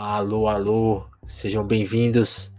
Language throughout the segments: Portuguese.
Alô, alô, sejam bem-vindos.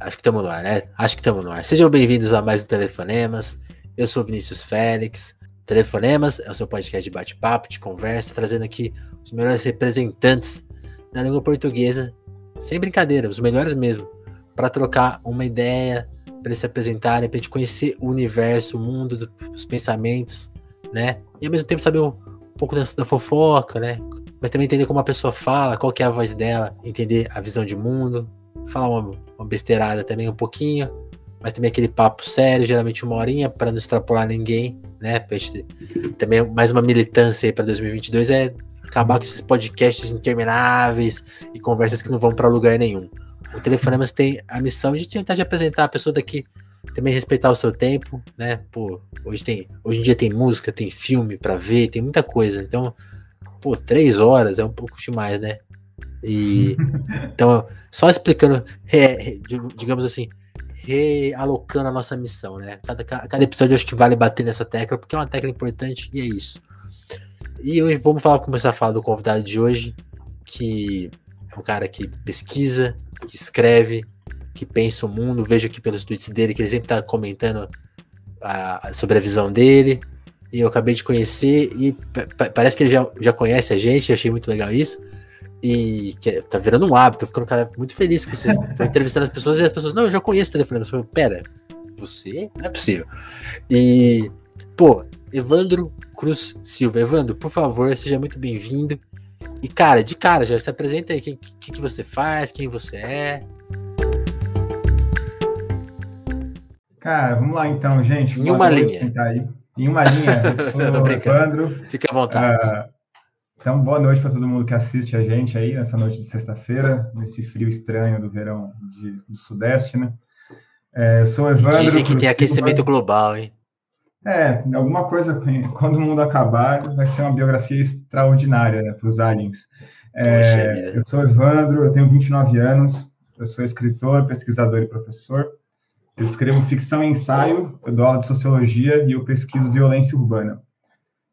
Acho que estamos no ar, né? Acho que estamos no ar. Sejam bem-vindos a mais um Telefonemas. Eu sou Vinícius Félix. Telefonemas é o seu podcast de bate-papo, de conversa, trazendo aqui os melhores representantes da língua portuguesa, sem brincadeira, os melhores mesmo, para trocar uma ideia, para eles se apresentarem, para a gente conhecer o universo, o mundo, os pensamentos, né? E ao mesmo tempo saber um pouco da, da fofoca, né? Mas também entender como a pessoa fala, qual que é a voz dela, entender a visão de mundo, falar uma, uma besteirada também um pouquinho, mas também aquele papo sério, geralmente uma horinha, para não extrapolar ninguém, né? Gente, também mais uma militância aí para 2022 é acabar com esses podcasts intermináveis e conversas que não vão para lugar nenhum. O Telefonemas tem a missão de tentar te apresentar a pessoa daqui, também respeitar o seu tempo, né? Pô, hoje tem, hoje em dia tem música, tem filme para ver, tem muita coisa. Então, pô, três horas é um pouco demais, né? E então, só explicando, re, digamos assim, realocando a nossa missão, né? Cada, cada episódio eu acho que vale bater nessa tecla, porque é uma tecla importante e é isso. E hoje vamos falar, começar a falar do convidado de hoje, que é um cara que pesquisa, que escreve, que pensa o mundo. Vejo aqui pelos tweets dele que ele sempre está comentando a, sobre a visão dele. E eu acabei de conhecer e parece que ele já, já conhece a gente, achei muito legal isso. E que tá virando um hábito, tô ficando cara muito feliz com você. Tô entrevistando as pessoas e as pessoas, não, eu já conheço o telefone. Eu falei, pera, você? Não é possível. E, pô, Evandro Cruz Silva. Evandro, por favor, seja muito bem-vindo. E, cara, de cara, já se apresenta aí. O que, que, que, você faz, quem você é. Cara, vamos lá então, gente. Em uma linha. Em uma linha. Eu. Evandro. Fique à vontade. Uh, então, boa noite para todo mundo que assiste a gente aí nessa noite de sexta-feira, nesse frio estranho do verão de, do Sudeste, né? É, eu sou Evandro. Dizem que tem aquecimento global, hein? É, alguma coisa, quando o mundo acabar, vai ser uma biografia extraordinária né, para os aliens. É, eu sou Evandro, eu tenho 29 anos, eu sou escritor, pesquisador e professor. Eu escrevo ficção e ensaio, eu dou aula de sociologia e eu pesquiso violência urbana.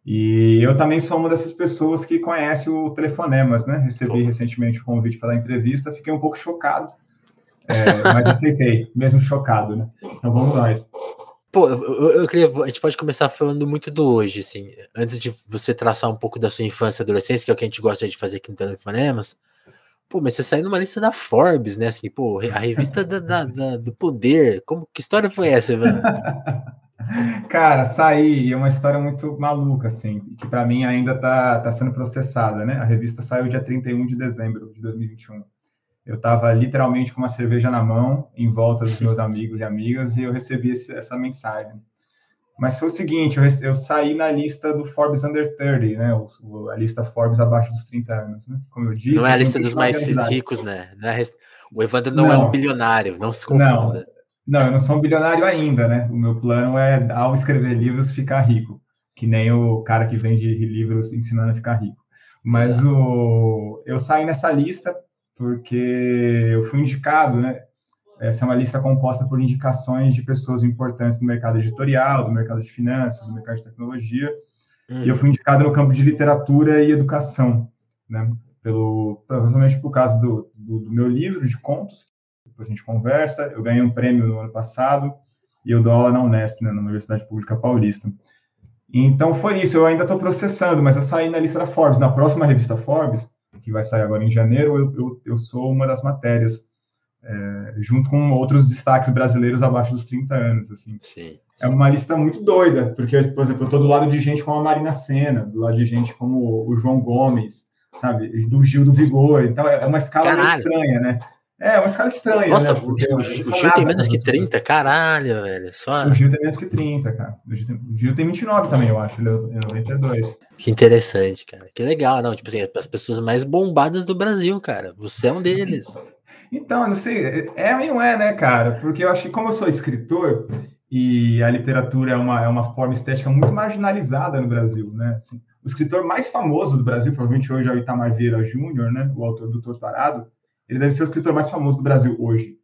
E eu também sou uma dessas pessoas que conhece o Telefonemas, né? Recebi recentemente o convite para dar entrevista, fiquei um pouco chocado, é, mas aceitei, mesmo chocado, né? Então vamos nós. Pô, eu, eu, queria. A gente pode começar falando muito do hoje, assim. Antes de você traçar um pouco da sua infância e adolescência, que é o que a gente gosta de fazer aqui no Telefonemas. Pô, mas você saiu numa lista da Forbes, né? Assim, pô, a revista da, da, da, do poder. Como, que história foi essa, Ivan? Cara, saí, é uma história muito maluca, assim, que para mim ainda tá, tá sendo processada, né? A revista saiu dia 31 de dezembro de 2021. Eu estava literalmente com uma cerveja na mão, em volta dos meus amigos e amigas, e eu recebi esse, essa mensagem. Mas foi o seguinte, eu, eu, saí na lista do Forbes Under 30, né? O, a lista Forbes abaixo dos 30 anos, né? Como eu disse. Não é a lista dos mais ricos, né? É, o Evandro não, não, é um bilionário, não se confunda. Não, não, eu não sou um bilionário ainda, né? O meu plano é, ao escrever livros, ficar rico. Que nem o cara que vende livros ensinando a ficar rico. Mas o, eu saí nessa lista porque eu fui indicado, né? Essa é uma lista composta por indicações de pessoas importantes do mercado editorial, do mercado de finanças, do mercado de tecnologia. Hum. E eu fui indicado no campo de literatura e educação, né? Pelo, provavelmente por causa do, do, do meu livro de contos. Depois a gente conversa. Eu ganhei um prêmio no ano passado e eu dou aula na Unesp, né, na Universidade Pública Paulista. Então foi isso. Eu ainda estou processando, mas eu saí na lista da Forbes. Na próxima revista Forbes, que vai sair agora em janeiro, eu, eu, eu sou uma das matérias, é, junto com outros destaques brasileiros abaixo dos 30 anos, assim. Sim, é uma lista muito doida, porque, por exemplo, eu estou do lado de gente como a Marina Senna, do lado de gente como o João Gomes, sabe, do Gil do Vigor, então é uma escala estranha, né? É, uma escala estranha. Nossa, né? o, o, o Gil tem menos que 30? Caralho, velho. Só... O Gil tem menos que 30, cara. O Gil tem, o Gil tem 29 também, eu acho. Ele é 92. Que interessante, cara. Que legal, não. Tipo assim, as pessoas mais bombadas do Brasil, cara. Você é um deles. Então, não sei. É e não é, né, cara? Porque eu acho que, como eu sou escritor, e a literatura é uma, é uma forma estética muito marginalizada no Brasil, né? Assim, o escritor mais famoso do Brasil, provavelmente hoje é o Itamar Vieira Júnior, né? O autor do Torturado ele deve ser o escritor mais famoso do Brasil hoje.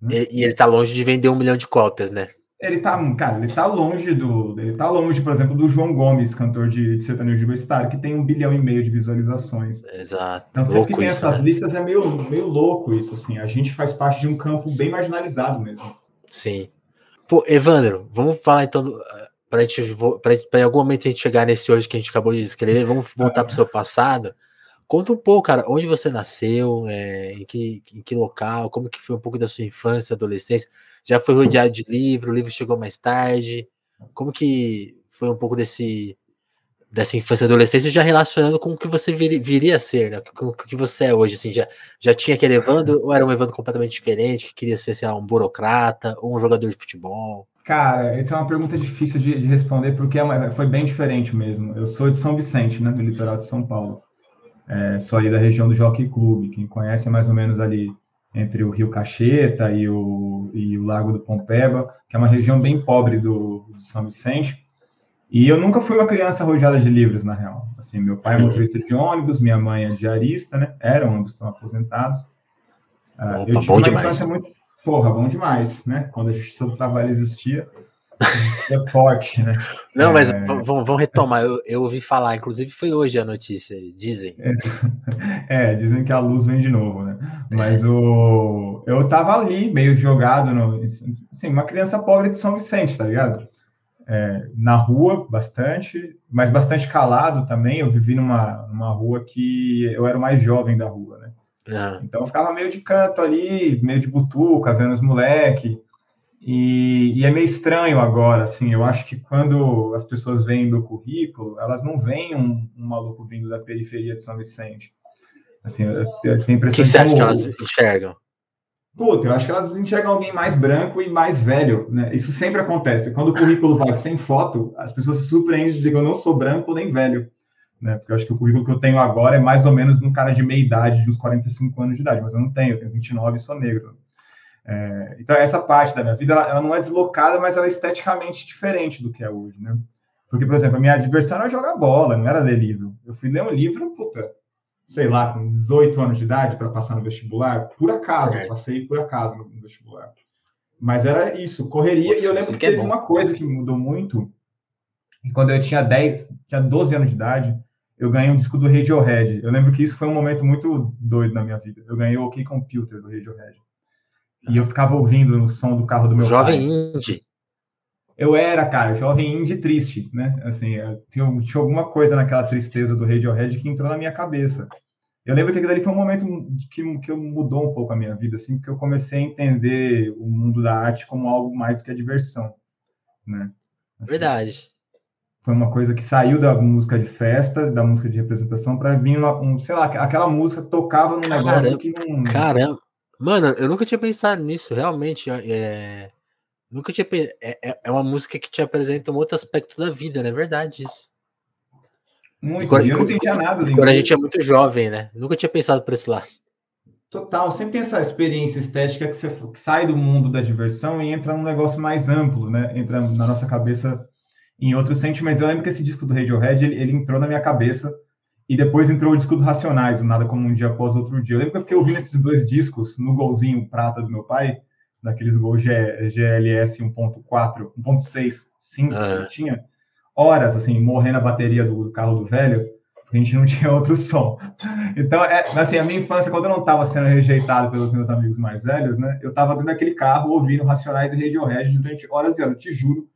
Né? E, e, ele tá longe de vender um milhão de cópias, né? Ele tá, cara, ele tá longe do. Ele tá longe, por exemplo, do João Gomes, cantor de, de sertanejo universitário, que tem um bilhão e meio de visualizações. Exato. Então, sempre que tem isso, essas né? listas, é meio, meio louco isso, assim. A gente faz parte de um campo bem marginalizado mesmo. Sim. Pô, Evandro, vamos falar então. Para gente, para em algum momento a gente chegar nesse hoje que a gente acabou de escrever, vamos voltar para o seu passado. Conta um pouco, cara, onde você nasceu, é, em, que, em que local, como que foi um pouco da sua infância, adolescência. Já foi rodeado de livro, o livro chegou mais tarde. Como que foi um pouco desse dessa infância e adolescência, já relacionando com o que você vir, viria a ser, né? com o que você é hoje, assim, já, já tinha aquele Evandro ou era um Evandro completamente diferente, que queria ser, sei lá, um burocrata ou um jogador de futebol? Cara, essa é uma pergunta difícil de, de responder, porque é foi bem diferente mesmo. Eu sou de São Vicente, né, do litoral de São Paulo. É, sou ali da região do Jockey Clube. Quem conhece é mais ou menos ali entre o Rio Cacheta e o, e o Lago do Pompeba, que é uma região bem pobre do, do São Vicente. E eu nunca fui uma criança rodeada de livros, na real. Assim, meu pai é motorista de ônibus, minha mãe é diarista, né? Eram, ambos estão aposentados. Uh, Opa, eu tive bom uma demais. infância muito... Porra, bom demais, né? Quando a justiça do trabalho existia, é forte, né? Não, mas é... vamos, retomar. Eu, eu, ouvi falar, inclusive foi hoje a notícia, dizem. É, é dizem que a luz vem de novo, né? Mas o eu tava ali, meio jogado, no, assim, uma criança pobre de São Vicente, tá ligado? É, na rua, bastante, mas bastante calado também. Eu vivi numa, numa rua que eu era o mais jovem da rua, né? Ah. Então eu ficava meio de canto ali, meio de butuca, vendo os moleques. E, e, é meio estranho agora, assim, eu acho que quando as pessoas veem meu currículo, elas não veem um, um maluco vindo da periferia de São Vicente. Assim, eu, eu tenho a impressão o que você acha que elas enxergam? Puta, eu acho que elas enxergam alguém mais branco e mais velho, né? Isso sempre acontece. Quando o currículo vai sem foto, as pessoas se surpreendem de dizer que eu não sou branco nem velho, né? Porque eu acho que o currículo que eu tenho agora é mais ou menos de um cara de meia idade, de uns 45 anos de idade, mas eu não tenho, eu tenho 29 e sou negro. É, então, essa parte da minha vida, ela, ela, não é deslocada, mas ela é esteticamente diferente do que é hoje, né? Porque, por exemplo, a minha diversão era jogar bola, não era ler livro. Eu fui ler um livro, puta, sei lá, com 18 anos de idade para passar no vestibular, por acaso, é. passei por acaso no, vestibular. Mas era isso, correria, Nossa, e eu lembro que, que é teve uma coisa que mudou muito, e quando eu tinha 10, tinha 12 anos de idade, eu ganhei um disco do Radiohead. Eu lembro que isso foi um momento muito doido na minha vida. Eu ganhei o OK Computer do Radiohead. E eu ficava ouvindo o som do carro do meu jovem pai. Jovem indie. Eu era, cara, jovem indie triste, né? Assim, tinha, tinha alguma coisa naquela tristeza do Radiohead que entrou na minha cabeça. Eu lembro que aquilo ali foi um momento que, que mudou um pouco a minha vida, assim, porque eu comecei a entender o mundo da arte como algo mais do que a diversão, né? Assim, Verdade. Foi uma coisa que saiu da música de festa, da música de representação, para vir uma, um, sei lá, aquela música tocava num caramba, negócio que não. Caramba, Mano, eu nunca tinha pensado nisso, realmente. É, nunca tinha é, é, é uma música que te apresenta um outro aspecto da vida, não é verdade isso? Muito, quando, eu não entendia nada. Quando a gente é muito jovem, né? Nunca tinha pensado por esse lado. Total, sempre tem essa experiência estética que você que sai do mundo da diversão e entra num negócio mais amplo, né? Entra na nossa cabeça em outros sentimentos. Eu lembro que esse disco do Radiohead, ele, ele entrou na minha cabeça e depois entrou o disco do Racionais, o Nada Como Um Dia Após Outro Dia. Eu lembro que eu fiquei ouvindo esses dois discos no golzinho prata do meu pai, daqueles gols GLS 1.4, 1.6, 5 que eu tinha, horas, assim, morrendo a bateria do, carro do velho, a gente não tinha outro som. Então, é, assim, a minha infância, quando eu não estava sendo rejeitado pelos meus amigos mais velhos, né, eu estava dentro daquele carro ouvindo Racionais e Radiohead durante horas e horas. Eu te juro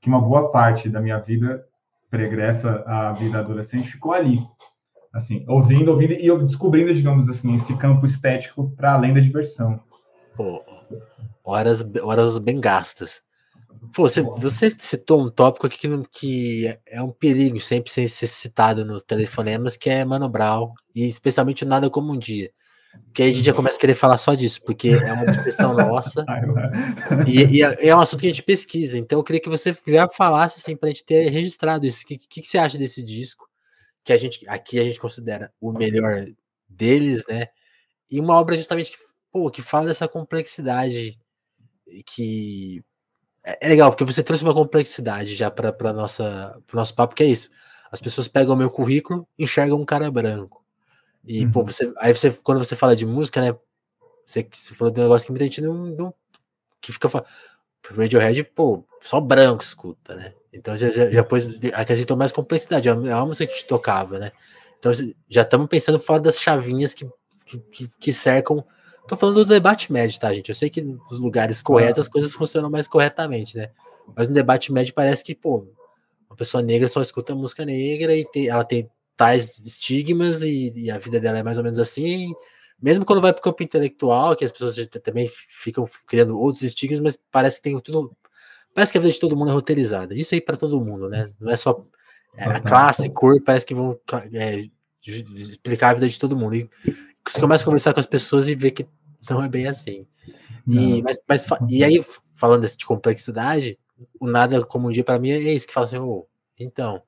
que uma boa parte da minha vida pregressa à vida adolescente ficou ali assim, ouvindo, ouvindo e descobrindo, digamos assim, esse campo estético para além da diversão. Pô, horas, horas bem gastas. Pô, você, você citou um tópico aqui que, que é um perigo sempre ser citado nos telefonemas, que é Mano Brown, e especialmente Nada Como Um Dia. Porque aí a gente já começa a querer falar só disso, porque é uma obsessão nossa. e, e, é, é um assunto que a gente pesquisa. Então eu queria que você já falasse assim, para a gente ter registrado isso. O que, que, que, você acha desse disco? Que a gente aqui a gente considera o melhor deles, né? E uma obra justamente que, pô, que fala dessa complexidade que é, é legal porque você trouxe uma complexidade já para para nossa pro nosso papo que é isso. As pessoas pegam o meu currículo, enxergam um cara branco. E uhum. pô, você aí você quando você fala de música, né? Você, você falou de um negócio que muita gente não, não que fica Radiohead, pô, só branco escuta, né? Então já, já, já pôs, acrescentou mais complexidade, é uma música que te tocava, né? Então já estamos pensando fora das chavinhas que, que, que, cercam. Tô falando do debate médio, tá, gente? Eu sei que nos lugares corretos as coisas funcionam mais corretamente, né? Mas no debate médio parece que, pô, uma pessoa negra só escuta música negra e tem, ela tem tais estigmas e, e, a vida dela é mais ou menos assim. Mesmo quando vai para o campo intelectual, que as pessoas também ficam criando outros estigmas, mas parece que tem tudo. Parece que a vida de todo mundo é roteirizada. Isso aí para todo mundo, né? Não é só é, a classe, cor, parece que vão é, explicar a vida de todo mundo. E você começa a conversar com as pessoas e vê que não é bem assim. E, mas, mas, e aí, falando de complexidade, o nada como um dia para mim é isso que fala assim, oh, então,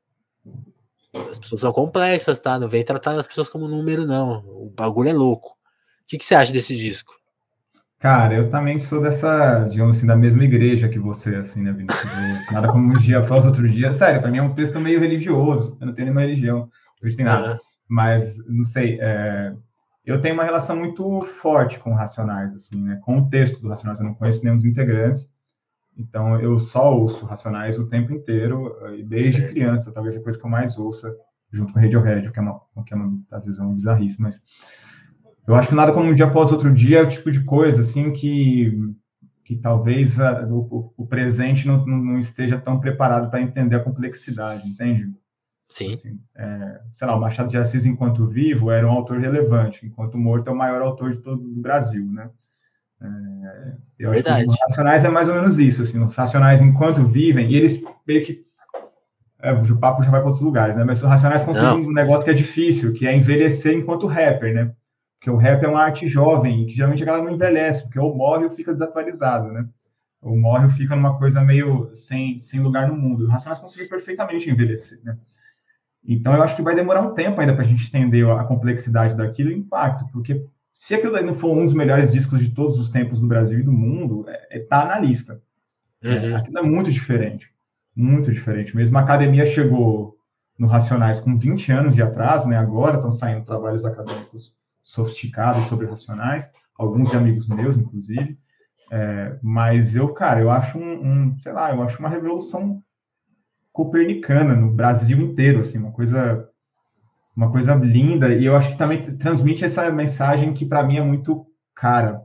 as pessoas são complexas, tá? Não vem tratar as pessoas como número, não. O bagulho é louco. O que, que você acha desse disco? Cara, eu também sou dessa, digamos assim, da mesma igreja que você, assim, né, Vinícius? Nada como um dia após outro dia. Sério, para mim é um texto meio religioso. Eu não tenho nenhuma religião, hoje tem nada. Mas, não sei, é... eu tenho uma relação muito forte com Racionais, assim, né? Com o texto do Racionais. Eu não conheço nenhum dos integrantes. Então, eu só ouço Racionais o tempo inteiro, desde certo. criança, talvez a coisa que eu mais ouça, junto com Radiohead, que é uma, que é uma às vezes é uma bizarrice, mas eu acho que nada como um dia após outro dia é o tipo de coisa, assim, que, que talvez a, o, o, presente não, não, esteja tão preparado para entender a complexidade, entende? Sim. Assim, é, sei lá, o Machado de Assis, enquanto vivo, era um autor relevante, enquanto morto é o maior autor de todo o Brasil, né? É, eu Verdade. os Racionais é mais ou menos isso, assim, os Racionais, enquanto vivem, e eles meio que. É, o papo já vai para outros lugares, né? Mas os Racionais conseguem um negócio que é difícil, que é envelhecer enquanto rapper, né? Porque o rap é uma arte jovem, e que geralmente a galera não envelhece, porque ou morre ou fica desatualizado, né? Ou morre ou fica numa coisa meio sem, sem lugar no mundo. E os Racionais conseguem perfeitamente envelhecer, né? Então, eu acho que vai demorar um tempo ainda para a gente entender a complexidade daquilo e o impacto, porque se aquilo não for um dos melhores discos de todos os tempos do Brasil e do mundo, é, é tá na lista. É, uhum. É, aquilo é muito diferente. Muito diferente. Mesmo a academia chegou no Racionais com 20 anos de atraso, né? Agora estão saindo trabalhos acadêmicos sofisticados sobre Racionais, alguns de amigos meus, inclusive. É, mas eu, cara, eu acho um, um, sei lá, eu acho uma revolução copernicana no Brasil inteiro, assim, uma coisa uma coisa linda, e eu acho que também transmite essa mensagem que para mim é muito cara,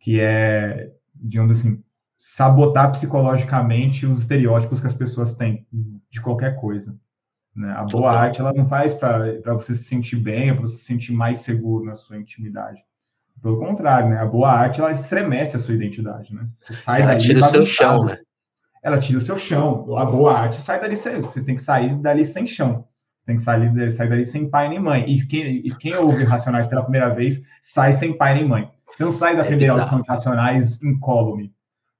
que é, digamos assim, sabotar psicologicamente os estereótipos que as pessoas têm de qualquer coisa. Né? A boa Total. arte ela não faz para você se sentir bem, para você se sentir mais seguro na sua intimidade. Pelo contrário, né? A boa arte ela estremece a sua identidade, né? Você sai ela tira o seu chão, né? Ela tira o seu chão. A boa arte sai dali, você tem que sair dali sem chão tem que sair, sair dali sem pai nem mãe. E quem, e quem ouve Racionais pela primeira vez sai sem pai nem mãe. Você não sai da é primeira bizarro. audição de Racionais incólume.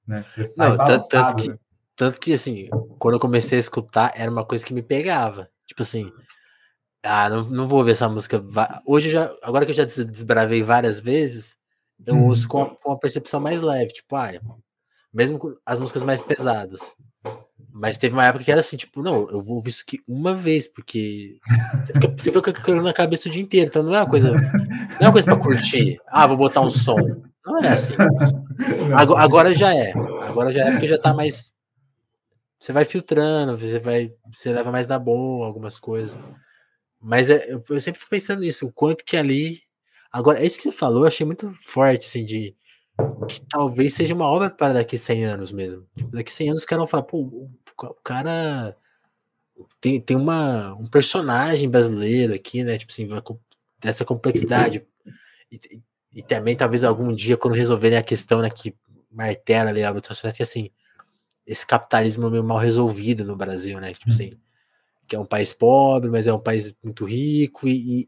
Né? Você sai não, tanto, tanto, que, né? Tanto que, assim, quando eu comecei a escutar, era uma coisa que me pegava. Tipo assim, ah, não, não vou ver essa música. Hoje, já, agora que eu já desbravei várias vezes, eu hum. ouço com, com uma percepção mais leve. Tipo, ah, mesmo com as músicas mais pesadas. Mas teve uma época que era assim, tipo, não, eu vou ouvir isso aqui uma vez, porque você fica, você fica na cabeça o dia inteiro, então não é uma coisa, não é uma coisa pra curtir. Ah, vou botar um som. Não é assim. Agora, agora já é. Agora já é porque já tá mais. Você vai filtrando, você vai. Você leva mais na boa algumas coisas. Mas é, eu, eu sempre fico pensando nisso, o quanto que ali. Agora, é isso que você falou, eu achei muito forte, assim, de que talvez seja uma obra para daqui 100 anos mesmo. Tipo, daqui 100 anos os caras vão falar, pô, o cara tem, tem uma, um personagem brasileiro aqui, né? Tipo assim, dessa complexidade. E, e, também, talvez, algum dia, quando resolverem a questão né, que martela ali a que assim, esse capitalismo meio mal resolvido no Brasil, né? Tipo assim, que é um país pobre, mas é um país muito rico, e,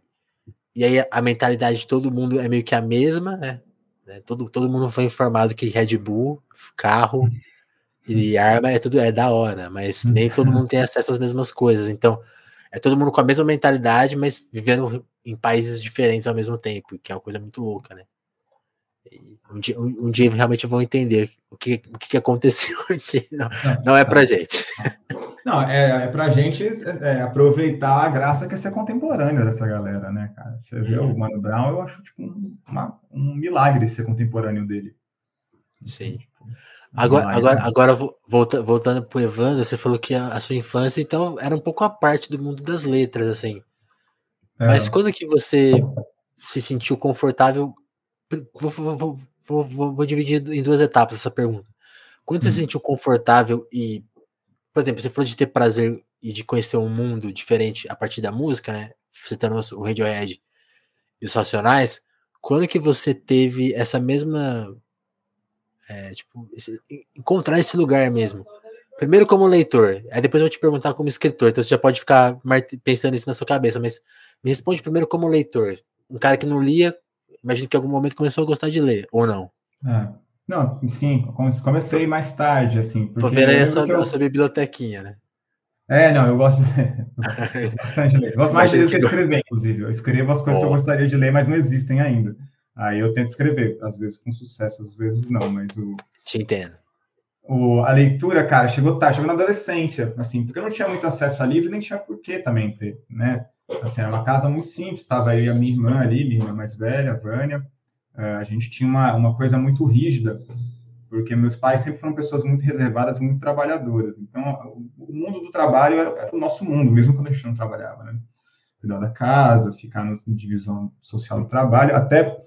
e, aí a mentalidade de todo mundo é meio que a mesma, né? Né? Todo, todo mundo foi informado que Red Bull, carro e arma é tudo é da hora, mas nem todo mundo tem acesso às mesmas coisas. Então, é todo mundo com a mesma mentalidade, mas vivendo em países diferentes ao mesmo tempo, que é uma coisa muito louca, né? Um dia, um, dia realmente vão entender o que, o que aconteceu aqui. Não, não é pra gente. Não, é, é pra gente é, é, aproveitar a graça que é ser contemporâneo dessa galera, né, cara? Você vê o uhum. Mano Brown, eu acho tipo um, uma, um milagre ser contemporâneo dele. Sim. Agora, agora, agora volta, voltando pro Evandro, você falou que a, a, sua infância, então, era um pouco a parte do mundo das letras, assim. É. Mas quando que você se sentiu confortável? Vou, vou, vou, vou, dividir em duas etapas essa pergunta. Quando você se sentiu confortável e, por exemplo, você falou de ter prazer e de conhecer um mundo diferente a partir da música, né? Citando o Radiohead e os Racionais, quando que você teve essa mesma é, tipo, esse, encontrar esse lugar mesmo. Primeiro como leitor, aí depois eu vou te perguntar como escritor, então você já pode ficar pensando isso na sua cabeça, mas me responde primeiro como leitor. Um cara que não lia, imagino que em algum momento começou a gostar de ler, ou não? É. Não, sim, comecei mais tarde, assim. Tô vendo aí essa, eu... essa bibliotequinha, né? É, não, eu gosto, eu gosto bastante de ler. Eu gosto mais de ler do que escrever, inclusive. Eu escrevo as coisas oh. que eu gostaria de ler, mas não existem ainda. Aí eu tento escrever, às vezes com sucesso, às vezes não, mas o. Te entendo. O, a leitura, cara, chegou tarde, chegou na adolescência, assim, porque eu não tinha muito acesso a livro, nem tinha por que também ter, né? Assim, era uma casa muito simples, estava aí a minha irmã ali, minha irmã mais velha, a Vânia. Uh, a gente tinha uma, uma coisa muito rígida, porque meus pais sempre foram pessoas muito reservadas e muito trabalhadoras. Então, o mundo do trabalho era, era, o nosso mundo, mesmo quando a gente não trabalhava, né? Cuidar da casa, ficar na divisão social do trabalho, até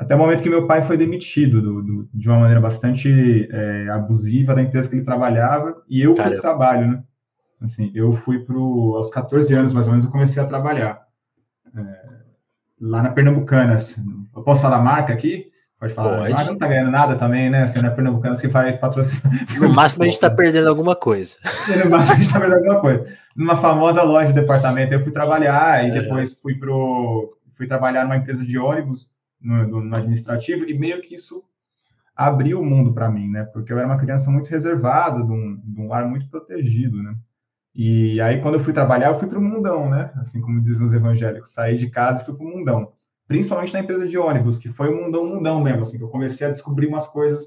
até o momento que meu pai foi demitido do, do, de uma maneira bastante é, abusiva da empresa que ele trabalhava, e eu fui trabalho, né? Assim, eu fui para aos 14 anos, mais ou menos, eu comecei a trabalhar. É, lá na Pernambucanas. Eu posso falar marca aqui? Pode falar. Pode. A marca não tá ganhando nada também, né? Assim, na Pernambucanas que faz patrocínio. No máximo a gente está perdendo alguma coisa. No máximo a gente está perdendo alguma coisa. Numa famosa loja de departamento, eu fui trabalhar e é. depois fui pro fui trabalhar numa empresa de ônibus no, no administrativo, e meio que isso abriu o mundo para mim, né? Porque eu era uma criança muito reservada, de um, de um ar muito protegido, né? E aí, quando eu fui trabalhar, eu fui para o mundão, né? Assim como dizem os evangélicos, saí de casa e fui para o mundão. Principalmente na empresa de ônibus, que foi o mundão, mundão mesmo, assim, que eu comecei a descobrir umas coisas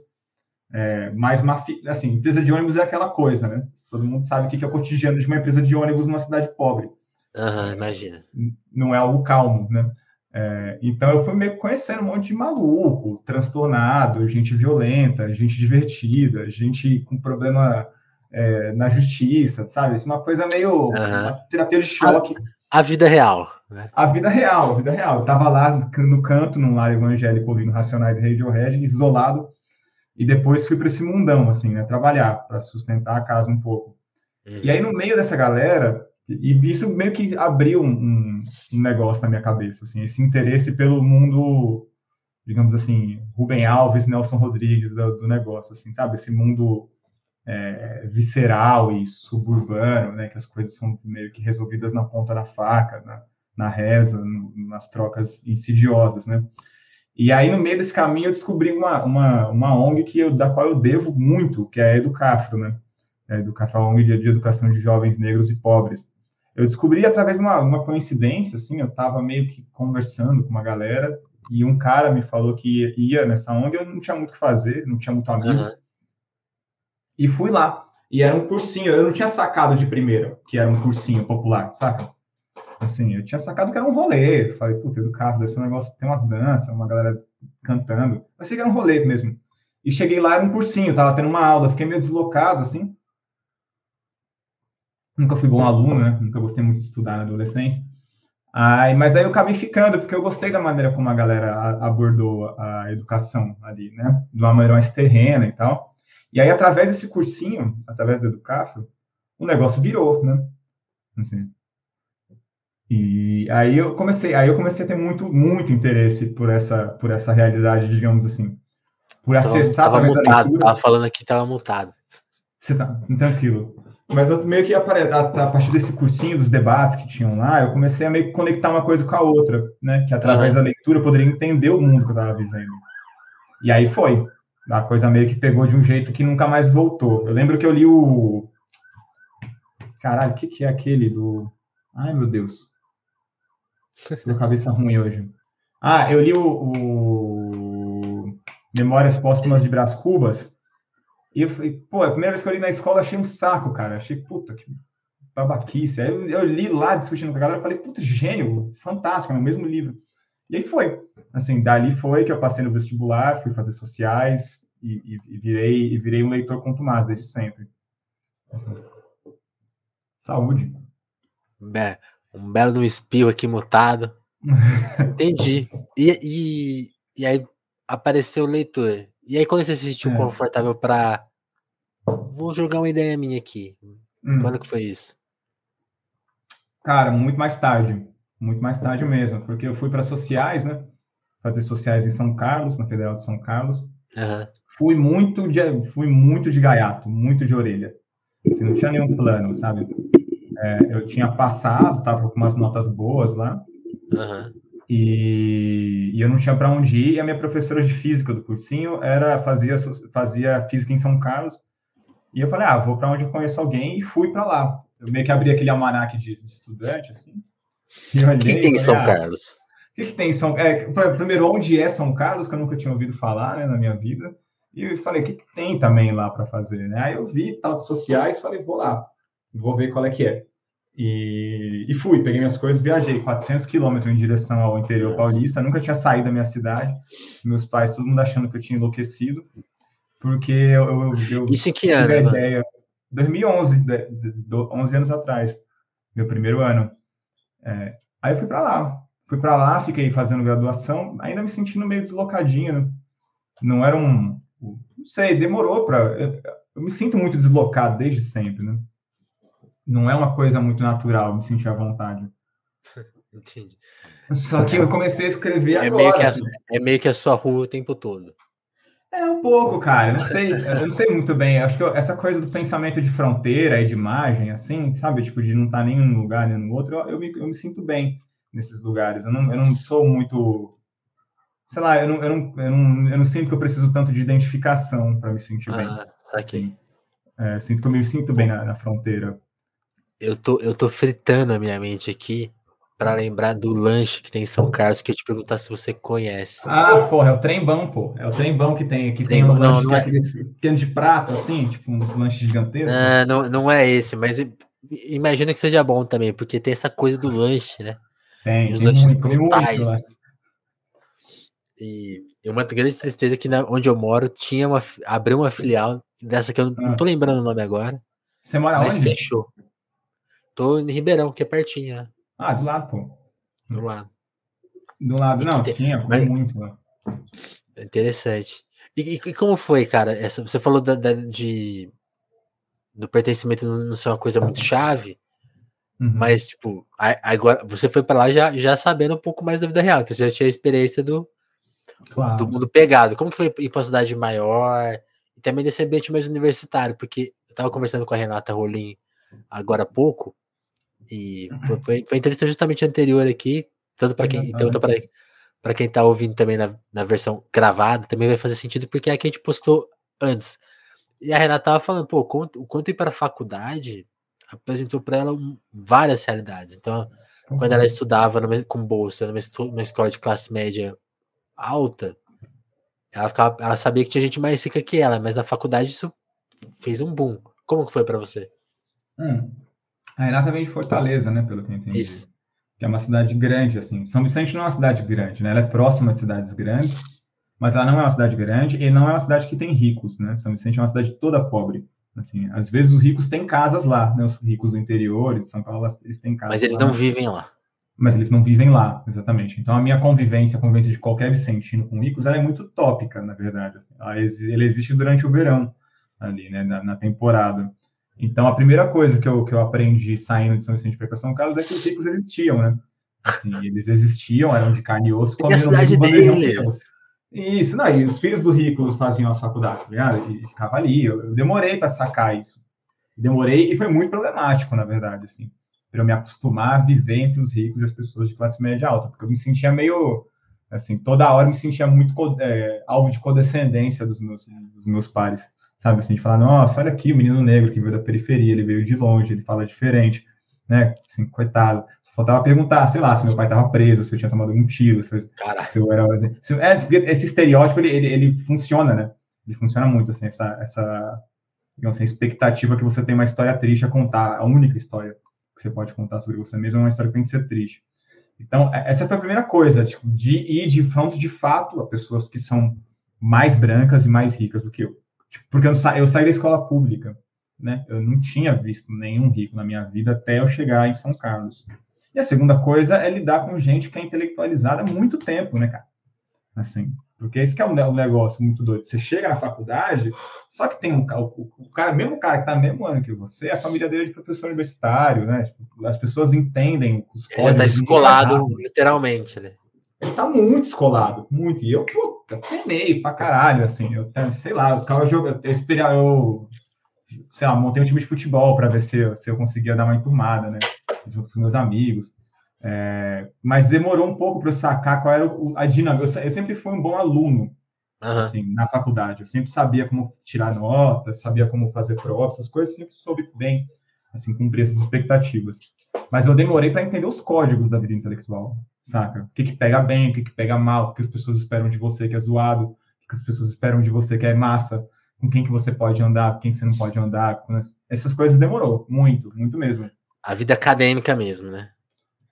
é, mais mafi... assim, empresa de ônibus é aquela coisa, né? Todo mundo sabe o que é o cotidiano de uma empresa de ônibus numa cidade pobre. Uhum, imagina. Não é algo calmo, né? É, então eu fui meio conhecendo um monte de maluco, transtornado, gente violenta, gente divertida, gente com problema é, na justiça, sabe? Isso é uma coisa meio uhum. uma terapia de choque. A, a vida real. Né? A vida real, a vida real. Eu tava lá no canto, num lar evangélico, ouvindo Racionais e Radiohead, isolado, e depois fui para esse mundão, assim, né? Trabalhar para sustentar a casa um pouco. Uhum. E aí, no meio dessa galera, e isso meio que abriu um, um, negócio na minha cabeça, assim, esse interesse pelo mundo, digamos assim, Rubem Alves, Nelson Rodrigues do, do negócio, assim, sabe? Esse mundo é, visceral e suburbano, né? Que as coisas são meio que resolvidas na ponta da faca, na, na reza, no, nas trocas insidiosas, né? E aí, no meio desse caminho, eu descobri uma, uma, uma ONG que eu, da qual eu devo muito, que é a Educafro, né? A Educafro, a ONG de, de Educação de Jovens Negros e Pobres eu descobri através de uma, uma coincidência, assim, eu estava meio que conversando com uma galera e um cara me falou que ia nessa ONG, eu não tinha muito o que fazer, não tinha muito amigo. Uhum. E fui lá. E era um cursinho, eu não tinha sacado de primeira que era um cursinho popular, saca? Assim, eu tinha sacado que era um rolê. Falei, puta, educado, deve ser um negócio, tem umas danças, uma galera cantando. Eu achei que era um rolê mesmo. E cheguei lá, era um cursinho, tava tendo uma aula, fiquei meio deslocado, assim. Nunca fui bom aluno, né? Nunca gostei muito de estudar na adolescência. Ai, mas aí eu acabei ficando, porque eu gostei da maneira como a galera abordou a educação ali, né? De uma maneira mais terrena e tal. E aí, através desse cursinho, através do Educafro, o negócio virou, né? Assim. E aí eu comecei, aí eu comecei a ter muito, muito interesse por essa, por essa realidade, digamos assim. Por acessar... Tava mutado, tava falando aqui, tava mutado. Você tá, tranquilo. Mas eu meio que a, a, partir desse cursinho, dos debates que tinham lá, eu comecei a meio que conectar uma coisa com a outra, né? Que através uhum. da leitura eu poderia entender o mundo que eu estava vivendo. E aí foi. A coisa meio que pegou de um jeito que nunca mais voltou. Eu lembro que eu li o. Caralho, o que, que é aquele do. Ai, meu Deus. Tô cabeça ruim hoje. Ah, eu li o, o... Memórias Póstumas de Brás Cubas, e eu falei, pô, a primeira vez que eu li na escola, achei um saco, cara. Achei, puta, que babaquice. Aí eu, eu li lá discutindo com a galera, falei, puta, gênio, fantástico, é o mesmo livro. E aí foi. Assim, dali foi que eu passei no vestibular, fui fazer sociais, e, e, virei, e virei um leitor contumaz desde sempre. Saúde. É, um belo espirro aqui mutado. Entendi. E, e, e aí apareceu o leitor. E aí, quando você se sentiu é. confortável para. Vou jogar uma ideia minha aqui. Hum. Quando que foi isso? Cara, muito mais tarde. Muito mais tarde mesmo. Porque eu fui para sociais, né? Fazer sociais em São Carlos, na Federal de São Carlos. Uhum. Fui muito de, fui muito de gaiato, muito de orelha. Assim, não tinha nenhum plano, sabe? É, eu tinha passado, tava com umas notas boas lá. Uhum. E, e, eu não tinha para onde ir. E a minha professora de física do cursinho era fazia fazia física em São Carlos. E eu falei, ah, vou para onde eu conheço alguém e fui para lá. Eu meio que abri aquele almanac de, de estudante, assim. O que tem em São ah, Carlos? O que, que tem em São é, Primeiro, onde é São Carlos, que eu nunca tinha ouvido falar né, na minha vida. E eu falei, o que, que tem também lá para fazer? Né? Aí eu vi tal de sociais, falei, vou lá, vou ver qual é que é. E, e fui, peguei minhas coisas, viajei 400 quilômetros em direção ao interior paulista, nunca tinha saído da minha cidade, meus pais, todo mundo achando que eu tinha enlouquecido, porque eu... eu, eu Isso em que ano? Ideia, 2011, de, de, 11 anos atrás, meu primeiro ano. É, aí eu fui para lá, fui para lá, fiquei fazendo graduação, ainda me sentindo meio deslocadinho, né? não era um, não sei, demorou para, eu, eu me sinto muito deslocado desde sempre, né? não é uma coisa muito natural me sentir à vontade. Entendi. Só que eu comecei a escrever é agora. Meio a, assim. é meio que a sua rua o tempo todo. É um pouco, cara. Eu não sei, eu não sei muito bem. Acho que eu, essa coisa do pensamento de fronteira e de imagem, assim, sabe, tipo de não estar tá nem num lugar nem no outro, eu, eu, me, eu me sinto bem nesses lugares. Eu não, eu não sou muito, sei lá, eu não, eu não, eu não, eu não sinto que eu preciso tanto de identificação para me sentir ah, bem. Assim, é, sinto que eu me sinto bem na, na fronteira eu tô, eu tô fritando a minha mente aqui para lembrar do lanche que tem em São Carlos, que eu te perguntar se você conhece. Ah, porra, é o trembão, pô. É o trembão que tem aqui. Tem um não, lanche não é... pequeno de prato, assim, tipo uns lanches gigantescos. Ah, não, não é esse, mas imagina que seja bom também, porque tem essa coisa do lanche, né? Tem, e os tem lanches muito, brutais. Muito, e, e uma grande tristeza que na, onde eu moro tinha uma, abriu uma filial dessa que eu não, ah. tô lembrando o nome agora. Você mora mas onde? fechou. Tô em Ribeirão, que é pertinho. Né? Ah, do lado, pô. Do lado. Do lado, não, ter... tinha, Mas... muito lá. Interessante. E, e, como foi, cara? Essa, você falou da, da, de, do pertencimento não ser uma coisa muito chave, uhum. mas, tipo, agora você foi para lá já, já sabendo um pouco mais da vida real, então você já tinha a experiência do, claro. do mundo pegado. Como que foi ir para uma cidade maior e também desse ambiente mais universitário? Porque eu tava conversando com a Renata Rolim agora há pouco, e foi, foi, foi entrevista justamente anterior aqui, tanto para quem, tanto para quem tá ouvindo também na, na versão gravada, também vai fazer sentido, porque é a que a gente postou antes. E a Renata tava falando, pô, o quanto ir para a faculdade apresentou para ela várias realidades. Então, quando ela uhum. estudava numa, com bolsa numa, numa, escola de classe média alta, ela, ficava, ela sabia que tinha gente mais rica que ela, mas na faculdade isso fez um boom. Como que foi para você? Hum. A Renata vem de Fortaleza, né? Pelo que eu entendi. Isso. Que é uma cidade grande, assim. São Vicente não é uma cidade grande, né? Ela é próxima de cidades grandes, mas ela não é uma cidade grande e não é uma cidade que tem ricos, né? São Vicente é uma cidade toda pobre. Assim, às vezes os ricos têm casas lá, né? Os ricos do interior, de São Paulo, eles têm casas. Mas eles lá, não vivem lá. Mas eles não vivem lá, exatamente. Então a minha convivência, a convivência de qualquer vicentino com ricos, ela é muito tópica, na verdade. Assim. Ela, ele existe durante o verão ali, né? na, na temporada. Então, a primeira coisa que eu, que eu aprendi saindo de São Vicente para São Carlos é que os ricos existiam, né? Assim, eles existiam, eram de carne e osso. E a cidade deles. Isso, não, e os filhos do rico faziam as faculdades, tá ligado? E ficava ali. Eu, eu demorei para sacar isso. Demorei e foi muito problemático, na verdade, assim, para eu me acostumar a viver entre os ricos e as pessoas de classe média alta, porque eu me sentia meio, assim, toda hora me sentia muito é, alvo de codescendência dos meus, dos meus pares sabe? Assim, de falar, nossa, olha aqui o menino negro que veio da periferia, ele veio de longe, ele fala diferente, né? Assim, coitado. Só faltava perguntar, sei lá, se meu pai estava preso, se eu tinha tomado algum tiro, se, se eu era. Se, é, esse estereótipo, ele, ele, ele, funciona, né? Ele funciona muito, assim, essa, essa digamos assim, expectativa que você tem uma história triste a contar, a única história que você pode contar sobre você mesmo é uma história que tem que ser triste. Então, é, essa foi a primeira coisa, tipo, de ir de frente de fato a pessoas que são mais brancas e mais ricas do que eu. Tipo, porque eu, sa eu saí da escola pública, né? Eu não tinha visto nenhum rico na minha vida até eu chegar em São Carlos. E a segunda coisa é lidar com gente que é intelectualizada há muito tempo, né, cara? Assim, porque esse é um, negócio muito doido. Você chega na faculdade, só que tem um o, o cara, mesmo cara que no mesmo ano que você, a família dele é de professor universitário, né? Tipo, as pessoas entendem os códigos. Ele já está escolado, literalmente, né? Ele tá muito escolado, muito. E eu, puta, penei pra caralho, assim. Eu, sei lá, eu ficava jogando. Eu, sei lá, montei um time de futebol para ver se eu, se eu conseguia dar uma enturmada, né? Junto com meus amigos. É, mas demorou um pouco para eu sacar qual era o, a dinâmica. Eu, eu, sempre fui um bom aluno uhum. assim, na faculdade. Eu sempre sabia como tirar notas, sabia como fazer provas, essas coisas sempre soube bem, assim, cumprir essas expectativas. Mas eu demorei para entender os códigos da vida intelectual, saca? O que, que pega bem, o que, que pega mal, o que as pessoas esperam de você que é zoado, o que as pessoas esperam de você que é massa, com quem que você pode andar, com quem que você não pode andar. Essas coisas demorou muito, muito mesmo. A vida acadêmica mesmo, né?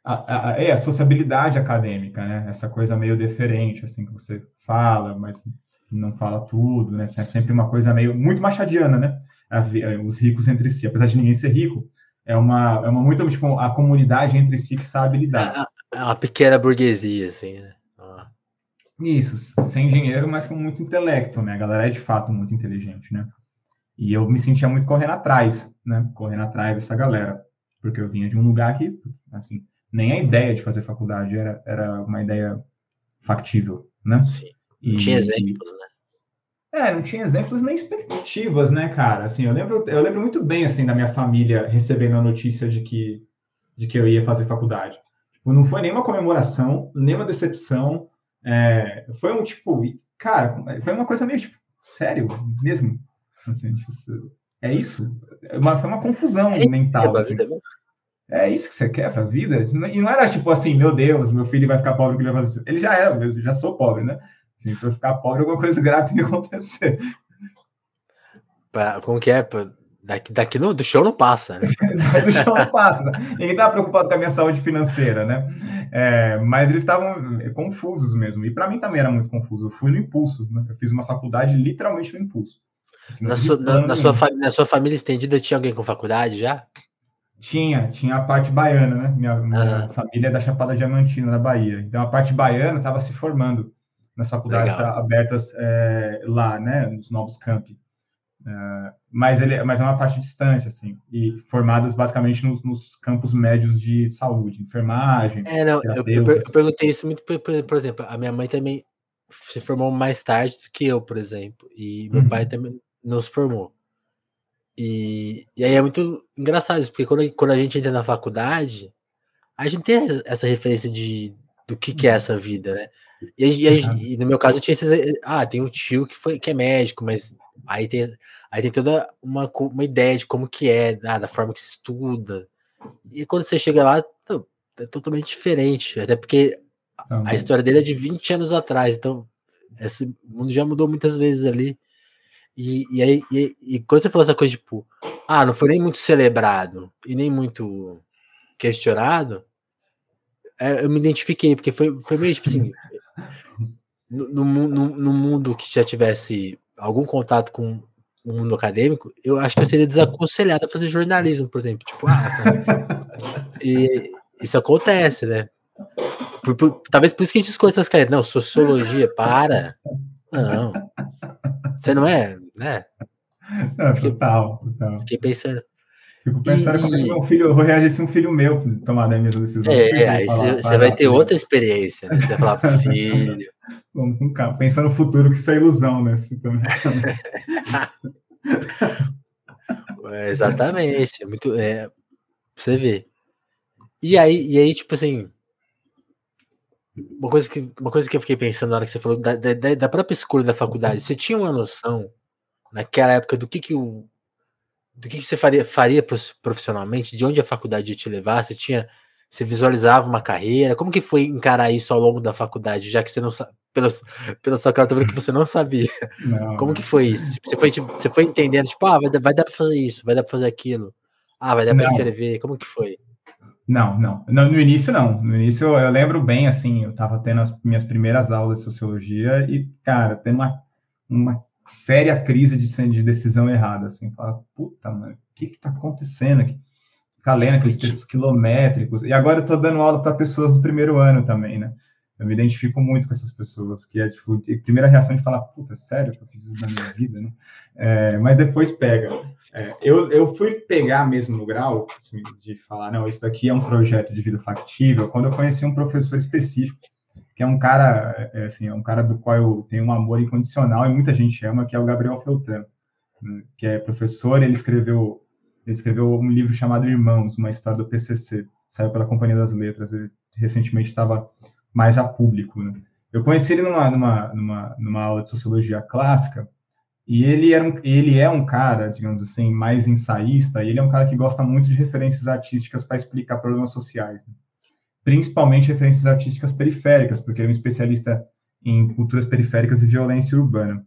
a, a, é a sociabilidade acadêmica, né? Essa coisa meio deferente, assim, que você fala, mas não fala tudo, né? É sempre uma coisa meio muito machadiana, né? É, os ricos entre si, apesar de ninguém ser rico, é uma, é uma muito tipo a comunidade entre si que sabe lidar. É, uma pequena burguesia, assim, né? Isso, sem dinheiro, mas com muito intelecto, né? A galera é de fato muito inteligente, né? E eu me sentia muito correndo atrás, né? Correndo atrás dessa galera, porque eu vinha de um lugar que, assim, nem a ideia de fazer faculdade era, era uma ideia factível, né? Sim. Não e, tinha exemplos, né? É, não tinha exemplos nem expectativas, né, cara? Assim, eu lembro, eu lembro muito bem, assim, da minha família recebendo a notícia de que, de que eu ia fazer faculdade. Tipo, não foi nenhuma comemoração, nenhuma decepção. É, foi um, tipo, cara, foi uma coisa meio, tipo, sério, mesmo. Assim, tipo, é isso? É uma, foi uma confusão é, mental, assim. É é isso que você quer para a vida? E não era tipo assim, meu Deus, meu filho vai ficar pobre, que ele vai fazer isso. Ele já era, eu já sou pobre, né? Assim, para ficar pobre, alguma coisa grave tem que acontecer. Pra, como que é? Daqui, daqui no, do show não passa, né? do show não passa. Ninguém estava preocupado com a minha saúde financeira, né? É, mas eles estavam confusos mesmo. E para mim também era muito confuso. Eu fui no impulso. Né? Eu fiz uma faculdade literalmente no impulso. Assim, na, sua, na, na, sua na sua família estendida tinha alguém com faculdade já? Tinha, tinha a parte baiana, né? Minha, minha família é da Chapada Diamantina, na Bahia. Então a parte baiana estava se formando nas faculdades Legal. abertas é, lá, né? Nos novos campi. É, mas, ele, mas é uma parte distante, assim, e formadas basicamente nos, nos campos médios de saúde, enfermagem. É, não, eu, eu, eu, perguntei isso muito, por, por, exemplo, a minha mãe também se formou mais tarde do que eu, por exemplo, e meu uhum. pai também não se formou. E, e aí é muito engraçado isso, porque quando, quando a gente entra na faculdade, a gente tem essa referência de do que, que é essa vida, né? E, e, e, no meu caso tinha esses. Ah, tem um tio que, foi, que é médico, mas aí tem, aí tem toda uma, uma ideia de como que é, ah, da forma que se estuda. E quando você chega lá, é totalmente diferente. Até porque a história dele é de 20 anos atrás, então esse mundo já mudou muitas vezes ali. E, e aí, e, e, quando você falou essa coisa, tipo, ah, não foi nem muito celebrado e nem muito questionado, é, eu me identifiquei, porque foi, foi meio tipo assim. No, no, no, mundo que já tivesse algum contato com o mundo acadêmico, eu acho que eu seria desaconselhado a fazer jornalismo, por exemplo. Tipo, ah, e isso acontece, né? Por, por, talvez por isso que a gente escolhe essas carreiras. Não, sociologia, para. Não. Você não é, né? Não, total, total. Fiquei pensando. Fico pensando e... como é que meu filho, eu vou reagir se um filho meu tomar a mesma decisão. É, aí você vai ter outra experiência, né? Você vai falar pro filho. Vamos com calma, pensando no futuro, que isso é ilusão, né? é, exatamente, é muito. É, você vê. E aí, e aí, tipo assim, uma coisa, que, uma coisa que eu fiquei pensando na hora que você falou da, da, da própria escolha da faculdade, você tinha uma noção naquela época do que, que o do que, que você faria, faria profissionalmente, de onde a faculdade ia te levar, você tinha você visualizava uma carreira, como que foi encarar isso ao longo da faculdade, já que você não sabe, pela, pela sua cara, que você não sabia. Não. Como que foi isso? Tipo, você, foi, tipo, você foi entendendo, tipo, ah, vai, vai dar para fazer isso, vai dar para fazer aquilo, ah, vai dar para escrever, como que foi? Não, não, no início não. No início eu lembro bem, assim, eu estava tendo as minhas primeiras aulas de sociologia e, cara, tendo uma uma séria crise de, de decisão errada, assim, fala, puta, mano, o que que tá acontecendo aqui? Ficar lendo aqueles textos quilométricos, e agora eu tô dando aula para pessoas do primeiro ano também, né? Eu me identifico muito com essas pessoas, que é, tipo, a primeira reação de falar, puta, sério que eu fiz isso na minha vida, né? É, mas depois pega. É, eu, eu fui pegar mesmo no grau, assim, de falar, não, isso daqui é um projeto de vida factível, quando eu conheci um professor específico, que é um cara, é, assim, é um cara do qual eu tenho um amor incondicional e muita gente ama, que é o Gabriel Feltran, né, que é professor, ele escreveu, ele escreveu um livro chamado Irmãos, uma história do PCC, saiu pela Companhia das Letras, ele recentemente estava mais a público. Né? Eu conheci ele numa, numa, numa, numa aula de sociologia clássica, e ele, era um, ele é um cara, digamos assim, mais ensaísta, e ele é um cara que gosta muito de referências artísticas para explicar problemas sociais. Né? Principalmente referências artísticas periféricas, porque ele é um especialista em culturas periféricas e violência urbana.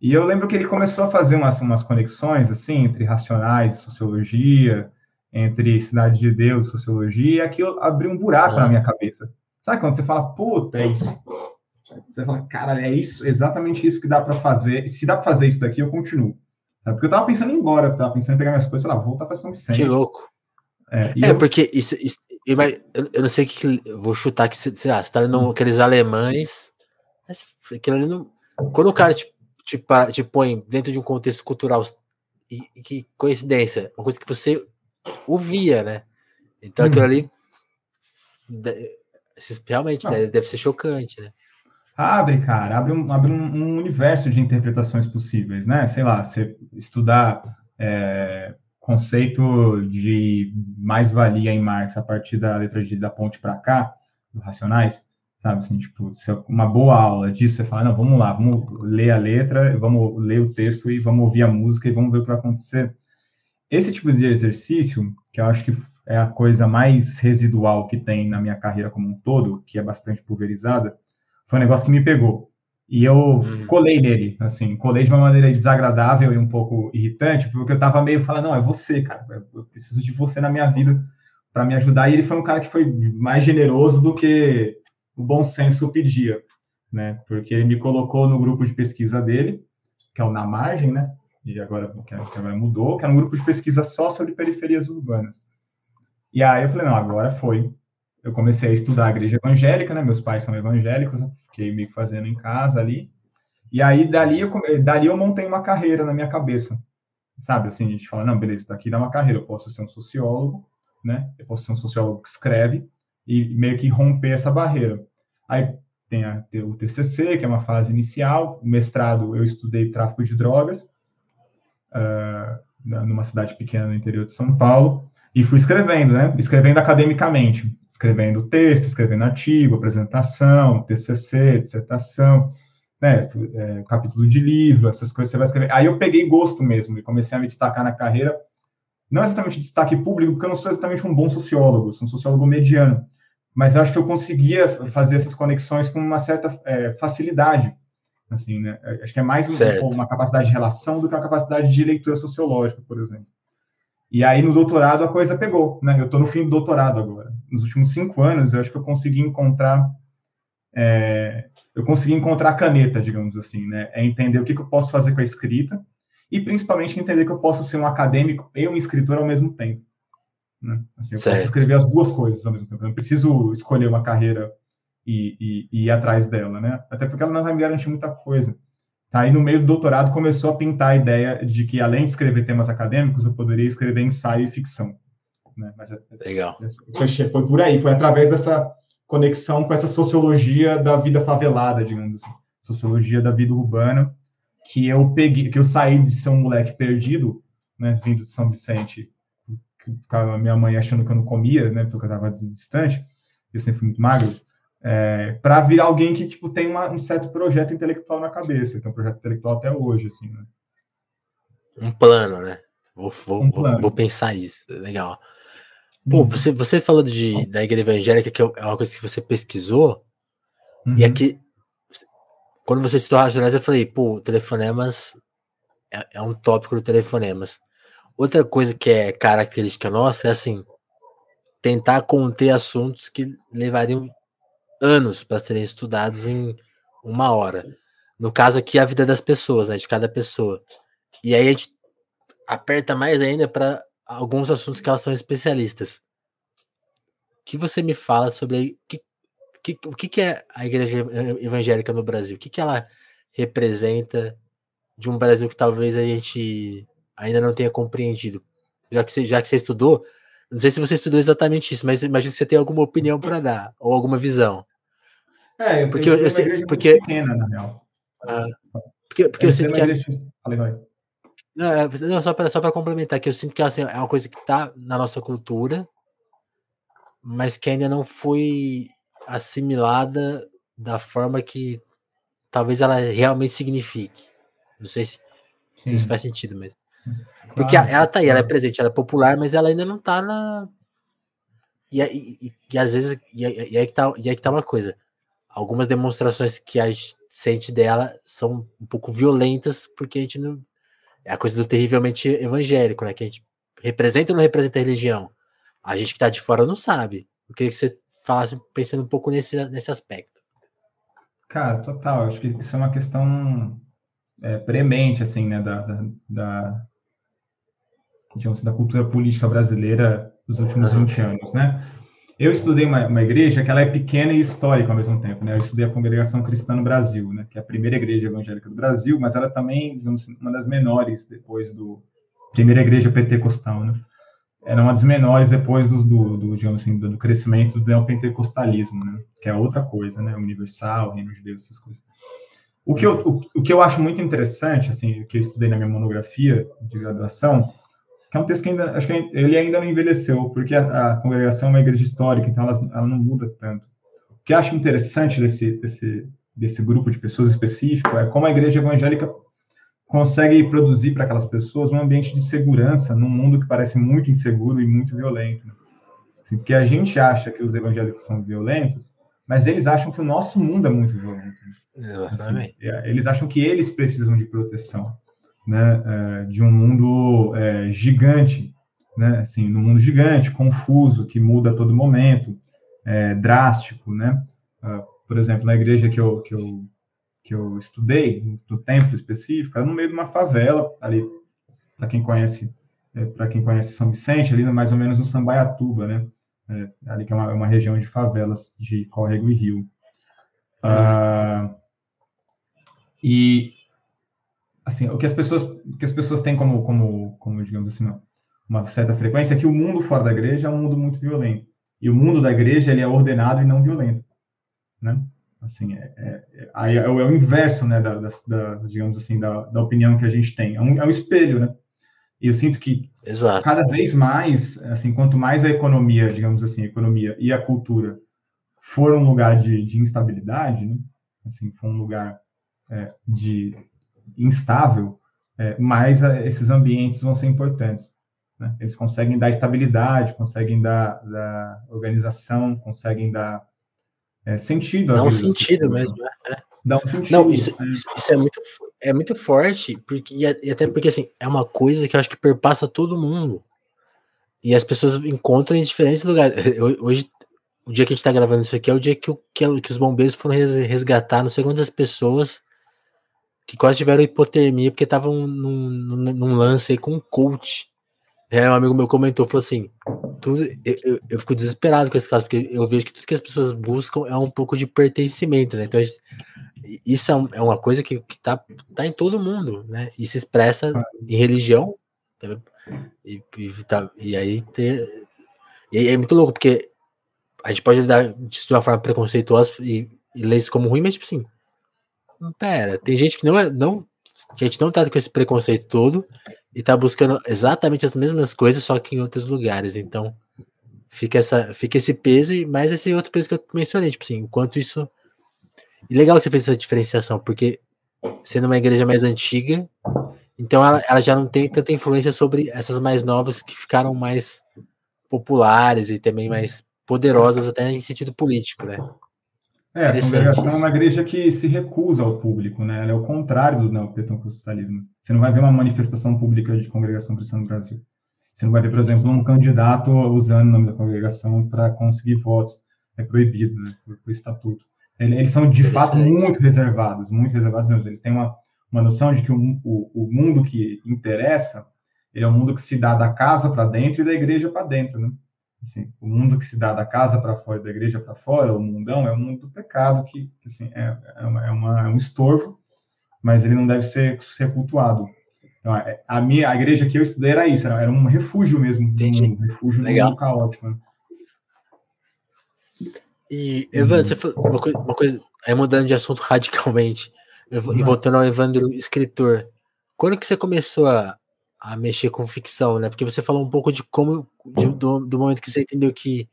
E eu lembro que ele começou a fazer umas, umas conexões, assim, entre racionais e sociologia, entre Cidade de Deus e sociologia, e aquilo abriu um buraco na minha cabeça. Sabe quando você fala, puta, é isso. Você fala, cara, é isso, exatamente isso que dá para fazer. Se dá para fazer isso daqui, eu continuo. Sabe? Porque eu tava pensando em ir embora, eu tava pensando em pegar minhas coisas e falar, voltar para São Vicente. Que louco. É, é eu... porque isso, isso eu, eu, não sei o que. Vou chutar que, sei lá, você tá lendo hum. aqueles alemães. Mas aquilo ali não. Quando o cara te, te, te põe dentro de um contexto cultural, e, e que coincidência, uma coisa que você ouvia, né? Então aquilo hum. ali Realmente, deve, deve, ser chocante, né? Abre, cara, abre, um, abre um, um, universo de interpretações possíveis, né? Sei lá, você estudar é, conceito de mais-valia em Marx a partir da letra de da ponte para cá, do Racionais, sabe? Assim, tipo, uma boa aula disso, você fala, não, vamos lá, vamos ler a letra, vamos ler o texto e vamos ouvir a música e vamos ver o que vai acontecer. Esse tipo de exercício, que eu acho que é a coisa mais residual que tem na minha carreira como um todo, que é bastante pulverizada, foi um negócio que me pegou. E eu uhum. colei nele, assim, colei de uma maneira desagradável e um pouco irritante, porque eu tava meio falando, não, é você, cara, eu preciso de você na minha vida para me ajudar. E ele foi um cara que foi mais generoso do que o bom senso pedia, né? Porque ele me colocou no grupo de pesquisa dele, que é o Na Margem, né? E agora, que agora mudou, que é um grupo de pesquisa só sobre periferias urbanas. E aí eu falei, não, agora foi. Eu comecei a estudar a igreja evangélica, né? Meus pais são evangélicos, fiquei meio que fazendo em casa ali. E aí, dali eu, dali eu montei uma carreira na minha cabeça. Sabe, assim, a gente fala, não, beleza, daqui dá uma carreira. Eu posso ser um sociólogo, né? Eu posso ser um sociólogo que escreve e meio que romper essa barreira. Aí tem a, o TCC, que é uma fase inicial. O mestrado, eu estudei tráfico de drogas, uh, numa cidade pequena no interior de São Paulo. E fui escrevendo, né? Escrevendo academicamente, escrevendo texto, escrevendo artigo, apresentação, TCC, dissertação, né? É, capítulo de livro, essas coisas você vai escrever. Aí eu peguei gosto mesmo e comecei a me destacar na carreira. Não exatamente destaque público, porque eu não sou exatamente um bom sociólogo, sou um sociólogo mediano. Mas eu acho que eu conseguia fazer essas conexões com uma certa é, facilidade. Assim, né? Acho que é mais um, uma capacidade de relação do que uma capacidade de leitura sociológica, por exemplo. E aí no doutorado a coisa pegou, né? Eu estou no fim do doutorado agora. Nos últimos cinco anos, eu acho que eu consegui encontrar, é, eu consegui encontrar a caneta, digamos assim, né? É entender o que, que eu posso fazer com a escrita e principalmente entender que eu posso ser um acadêmico e um escritor ao mesmo tempo. Né? Assim, eu certo. posso escrever as duas coisas ao mesmo tempo. Eu não preciso escolher uma carreira e, e, e ir atrás dela, né? Até porque ela não vai me garantir muita coisa. Tá? E no meio do doutorado começou a pintar a ideia de que, além de escrever temas acadêmicos, eu poderia escrever ensaio e ficção. Né? Mas, é, Legal. Foi, foi por aí, foi através dessa conexão com essa sociologia da vida favelada, digamos assim, sociologia da vida urbana, que eu peguei, que eu saí de ser um moleque perdido, né, vindo de São Vicente, ficava minha mãe achando que eu não comia, né, porque eu estava distante, eu sempre fui muito magro, é, para virar alguém que tipo tem uma, um certo projeto intelectual na cabeça, que é um projeto intelectual até hoje, assim, né? Um plano, né? Vou, vou, um plano. vou, pensar isso, legal. Pô, uhum. você, você falou de, da igreja evangélica, que é, é uma coisa que você pesquisou, uhum. e aqui, quando você citou racionais, eu falei, pô, telefonemas é, é um tópico do telefonemas. Outra coisa que é característica nossa é assim, tentar conter assuntos que levariam anos para serem estudados em uma hora. No caso aqui, a vida das pessoas, né? De cada pessoa. E aí a gente aperta mais ainda para alguns assuntos que elas são especialistas. O que você me fala sobre que, que, o que, que é a igreja evangélica no Brasil? O que, que ela representa de um Brasil que talvez a gente ainda não tenha compreendido? Já que você, já que você estudou, não sei se você estudou exatamente isso, mas imagino que você tem alguma opinião para dar, ou alguma visão. É, eu porque eu, eu sei, porque pequena, na real. Ah, porque, porque eu, eu sinto que. A... Falei, vai. Não, é, não, só para só complementar, que eu sinto que assim, é uma coisa que está na nossa cultura, mas que ainda não foi assimilada da forma que talvez ela realmente signifique. Não sei se, se isso faz sentido mesmo. Porque ah, ela tá aí, ela é presente, ela é popular, mas ela ainda não tá na. E, e, e, e às vezes, e, e, aí que tá, e aí que tá uma coisa. Algumas demonstrações que a gente sente dela são um pouco violentas, porque a gente não. É a coisa do terrivelmente evangélico, né? Que a gente representa ou não representa a religião. A gente que tá de fora não sabe. Eu queria que você falasse pensando um pouco nesse, nesse aspecto. Cara, total. Acho que isso é uma questão é, premente, assim, né? da, da, da digamos, da cultura política brasileira dos últimos 20 anos, né? Eu estudei uma, uma, igreja que ela é pequena e histórica ao mesmo tempo, né? Eu estudei a Congregação Cristã no Brasil, né? Que é a primeira igreja evangélica do Brasil, mas ela também, digamos, uma das menores depois do primeira igreja pentecostal, né? Era uma das menores depois do, do, do digamos assim, do crescimento do neopentecostalismo, né? Que é outra coisa, né? Universal, reino de Deus, essas coisas. O que, eu, o, o que eu acho muito interessante, assim, que eu estudei na minha monografia de graduação, que é um texto que ainda, acho que ele ainda não envelheceu, porque a, a congregação é uma igreja histórica, então ela, ela não muda tanto. O que eu acho interessante desse, desse, desse grupo de pessoas específico é como a igreja evangélica consegue produzir para aquelas pessoas um ambiente de segurança num mundo que parece muito inseguro e muito violento. Assim, porque a gente acha que os evangélicos são violentos, mas eles acham que o nosso mundo é muito violento. Exatamente. Assim, eles acham que eles precisam de proteção né, é, de um mundo é, gigante, né, assim, num mundo gigante, confuso, que muda a todo momento, é, drástico, né? Uh, por exemplo, na igreja que eu, que eu, que eu estudei, no templo específico, era no meio de uma favela, ali, para quem conhece, é, para quem conhece São Vicente, ali mais ou menos no Sambaiatuba, né? É, ali que é uma, uma, região de favelas de córrego e rio. Uh, e assim, o que as pessoas, que as pessoas têm como, como, como digamos assim, uma, certa frequência é que o mundo fora da igreja é um mundo muito violento. E o mundo da igreja, ele é ordenado e não violento, né? Assim, é, é, é, é o inverso, né, da, da, da, digamos assim, da, da opinião que a gente tem. É um, é um espelho, né? E eu sinto que Exato. cada vez mais, assim, quanto mais a economia, digamos assim, a economia e a cultura for um lugar de, de instabilidade, né? Assim, for um lugar é, de instável, é, mais a, esses ambientes vão ser importantes. Né? Eles conseguem dar estabilidade, conseguem dar, dar organização, conseguem dar é, sentido. Dá um sentido mesmo. Né? É. Dá um sentido. Não, isso, né? isso, isso, é, muito, é muito forte, porque, e até porque assim, é uma coisa que eu acho que perpassa todo mundo. E as pessoas encontram em diferentes lugares. Hoje, o dia que a gente está gravando isso aqui é o dia que, o, que, que os bombeiros foram resgatar não sei quantas pessoas que quase tiveram hipotermia porque estavam num, num, num, lance aí com um coach. É, um amigo meu comentou, falou assim, tudo, eu, eu, fico desesperado com esse caso, porque eu vejo que tudo que as pessoas buscam é um pouco de pertencimento, né? Então, isso é, é uma coisa que, que tá, tá em todo mundo, né? E se expressa em religião, e, e, tá, e aí ter, e é muito louco, porque a gente pode lidar de uma forma preconceituosa e, e ler isso como ruim, mas tipo assim, pera, tem gente que não é, não, que a gente não tá com esse preconceito todo e tá buscando exatamente as mesmas coisas, só que em outros lugares. Então, fica essa, fica esse peso e mais esse outro peso que eu mencionei, tipo assim, enquanto isso e legal que você fez essa diferenciação, porque sendo uma igreja mais antiga, então ela, ela já não tem tanta influência sobre essas mais novas que ficaram mais populares e também mais poderosas até em sentido político, né? É, a congregação é uma igreja que se recusa ao público, né? Ela é o contrário do neopentecostalismo. Você não vai ver uma manifestação pública de congregação cristã no Brasil. Você não vai ver, por exemplo, um candidato usando o nome da congregação para conseguir votos. É proibido, né? Por, por estatuto. Eles são, de fato, muito reservados, muito reservados mesmo. Eles têm uma, uma noção de que o, o, o mundo que interessa ele é um mundo que se dá da casa para dentro e da igreja para dentro, né? Assim, o mundo que se dá da casa para fora da igreja para fora, o mundão, é o mundo do pecado, que, assim, é, é, uma, é, uma, é, um estorvo, mas ele não deve ser, ser cultuado. Então, é, a minha a igreja que eu estudei era isso, era, um refúgio mesmo, um refúgio Legal. caótico. Né? E, Evandro, você falou uma coisa, uma coisa, aí mudando de assunto radicalmente, eu, e voltando ao Evandro escritor, quando que você começou a, a mexer com ficção, né? Porque você falou um pouco de como, de, do, do, momento que você entendeu que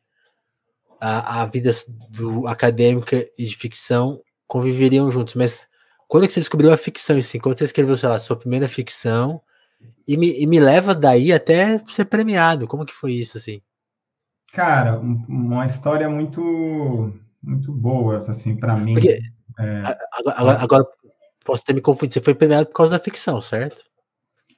a, a vida do acadêmica e de ficção conviveriam juntos, mas quando é que você descobriu a ficção, assim? Quando você escreveu, sei lá, sua primeira ficção, e me, e me leva daí até ser premiado, como que foi isso, assim? Cara, uma história muito muito boa, assim, para mim. Porque, é... agora, agora, posso ter me confundido, você foi premiado por causa da ficção, certo?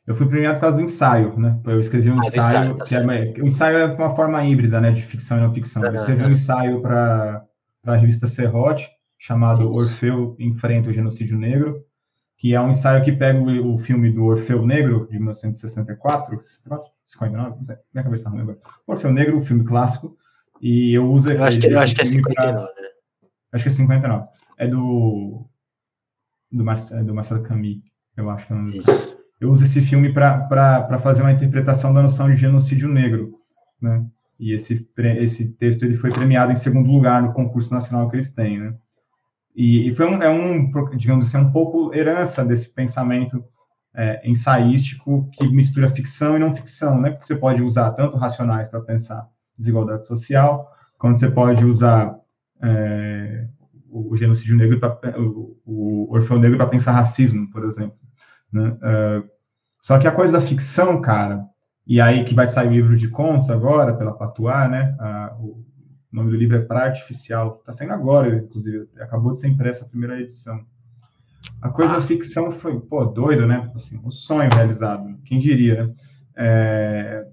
Eu fui premiado por causa do ensaio, né? Eu escrevi um ah, ensaio, ensaio tá que é, o ensaio é uma forma híbrida, né, de ficção e não ficção. Eu escrevi um ensaio para a revista Serrote, chamado Isso. Orfeu Enfrenta o Genocídio Negro, que é um ensaio que pega o, o filme do Orfeu Negro, de 1964, 59, não sei, minha cabeça está ruim agora. Orfeu Negro, o um filme clássico, e eu uso... Eu acho que, eu acho que é 59, pra, né? Acho que é 59. É do... do, é do Marcelo Camus, eu acho que é um... Isso eu uso esse filme para fazer uma interpretação da noção de genocídio negro, né? E esse, esse texto ele foi premiado em segundo lugar no concurso nacional que eles têm, né? E, e foi um, é um, digamos assim, um pouco herança desse pensamento é, ensaístico que mistura ficção e não ficção, né? Porque você pode usar tanto racionais para pensar desigualdade social, quanto você pode usar é, o, o, genocídio negro, pra, o, o Orfeu Negro para pensar racismo, por exemplo. Né? Uh, só que a coisa da ficção, cara, e aí que vai sair o livro de contos agora, pela Patuá, né? Uh, o nome do livro é Praia Artificial, está saindo agora, inclusive, acabou de ser impressa a primeira edição. A coisa da ficção foi, pô, doido, né? Assim, um sonho realizado, quem diria, né? É...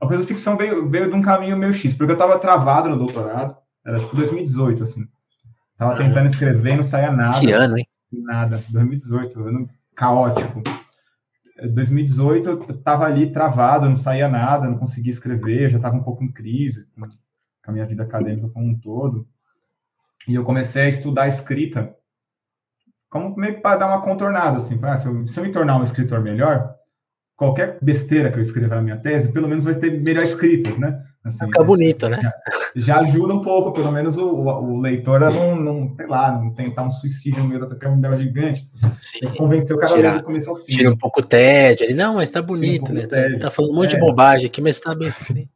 A coisa da ficção veio, veio de um caminho meio X, porque eu estava travado no doutorado, era tipo 2018, assim. Tava tentando escrever não saía nada. Que ano, hein? Nada, 2018, ano caótico. 2018 eu estava ali travado, não saía nada, não conseguia escrever, já estava um pouco em crise com a minha vida acadêmica como um todo. E eu comecei a estudar escrita, como meio para dar uma contornada, assim, para, ah, se, eu, se eu me tornar um escritor melhor, qualquer besteira que eu escrever na minha tese, pelo menos vai ter melhor escrita, né? Assim, Fica bonito, né? Já, ajuda um pouco, pelo menos o, o, leitor a não, não, sei lá, não tentar um suicídio no meio da tela gigante. Sim. Convencer o cara tirar, do começo ao fim. Tira um pouco o tédio. Ele, não, mas tá bonito, um né? Tá, tá, falando um monte é. de bobagem aqui, mas tá bem escrito.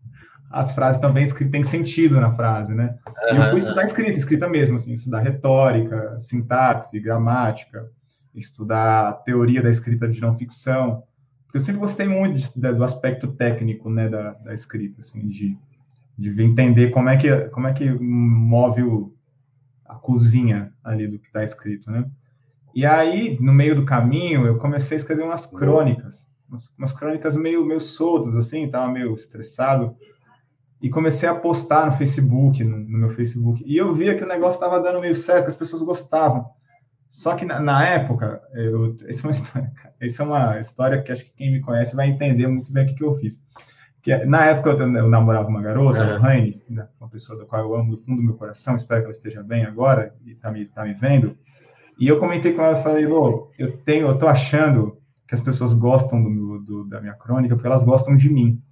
As frases também escritas têm sentido na frase, né? Uhum. E eu fui estudar escrita, escrita mesmo, assim, estudar retórica, sintaxe, gramática, estudar teoria da escrita de não ficção porque eu sempre gostei muito de, de, do aspecto técnico, né, da, da escrita, assim, de, de entender como é que, como é que move o, a cozinha ali do que está escrito, né? E aí, no meio do caminho, eu comecei a escrever umas crônicas, umas, umas crônicas meio, meio soltas, assim, estava meio estressado, e comecei a postar no Facebook, no, no meu Facebook, e eu via que o negócio estava dando meio certo, que as pessoas gostavam. Só que na, na época, eu, essa, é uma história, essa é uma história que acho que quem me conhece vai entender muito bem o que, que eu fiz. Que, na época eu, eu namorava uma garota, a Raine, né, uma pessoa da qual eu amo do fundo do meu coração, espero que ela esteja bem agora e está me, tá me vendo. E eu comentei com ela, falei, Lô, eu tenho, eu tô achando que as pessoas gostam do, meu, do, da minha crônica porque elas gostam de mim.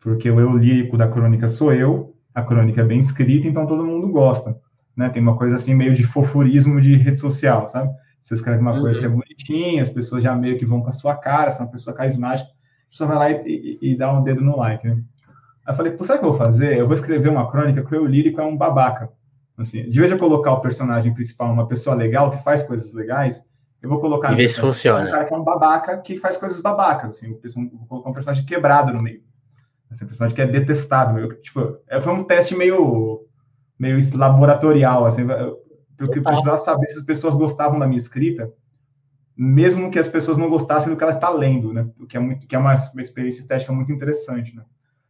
Porque o eu lírico da crônica sou eu, a crônica é bem escrita, então todo mundo gosta né? Tem uma coisa assim meio de fofurismo de rede social, sabe? Você escreve uma uhum. coisa que é uhum. bonitinha, as pessoas já meio que vão com a sua cara, são uma pessoa carismática, a pessoa vai lá e, e, e dá um dedo no like, né? Aí eu falei, pô, sabe o que eu vou fazer? Eu vou escrever uma crônica que o eu lírico é um babaca. Assim, de vez de eu colocar o personagem principal, uma pessoa legal, que faz coisas legais, eu vou colocar... E ver se funciona. Um cara que é um babaca, que faz coisas babacas, assim, vou colocar um personagem quebrado no meio. Assim, um personagem que é detestável. Eu, tipo, é, foi um teste meio meio laboratorial, assim, porque eu precisava saber se as pessoas gostavam da minha escrita, mesmo que as pessoas não gostassem do que ela está lendo, né? O que é muito, que é uma, uma experiência estética muito interessante, né?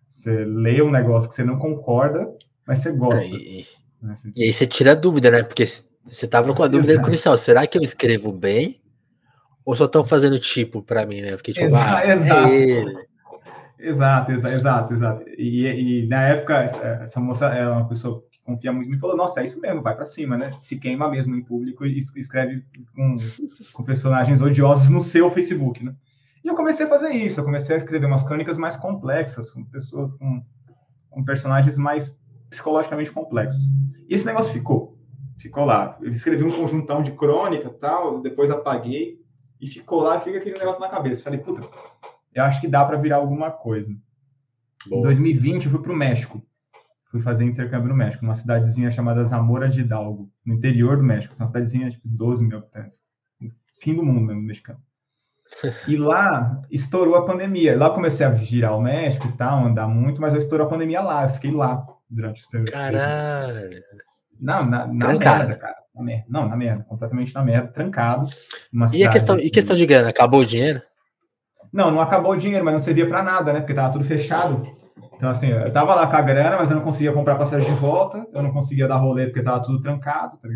Você lê um negócio que você não concorda, mas você gosta. E, Né? E aí você tira a dúvida, né? Porque você tava com a dúvida Exato. crucial. Será que eu escrevo bem? Ou só estão fazendo tipo para mim, né? Porque, tipo, Exa ah, exato. É exato, exato, exato, exato. E, e, na época, essa moça é uma pessoa que confia muito, me falou, nossa, é isso mesmo, vai para cima, né? Se queima mesmo em público e escreve com, com personagens odiosos no seu Facebook, né? E eu comecei a fazer isso, eu comecei a escrever umas crônicas mais complexas, com pessoas com, com personagens mais psicologicamente complexos. E esse negócio ficou, ficou lá. Eu escrevi um conjuntão de crônica tal, depois apaguei, e ficou lá, fica aquele negócio na cabeça. Falei, puta, eu acho que dá para virar alguma coisa. Em 2020, eu fui para o México. Fui fazer intercâmbio no México, numa cidadezinha chamada Zamora de Hidalgo, no interior do México. Uma cidadezinha de tipo, 12 mil habitantes. Fim do mundo mesmo, mexicano. E lá estourou a pandemia. Lá comecei a girar o México e tal, andar muito, mas eu estourou a pandemia lá. Eu fiquei lá durante os primeiros Caralho! Não, na, na merda, cara. Na merda. Não, na merda. Completamente na merda, trancado. e a questão, assim. e questão de grana? Acabou o dinheiro? Não, não acabou o dinheiro, mas não servia para nada, né? Porque tava tudo fechado. Então, assim, eu tava lá com a grana, mas eu não conseguia comprar passagem de volta, eu não conseguia dar rolê porque tava tudo trancado, tá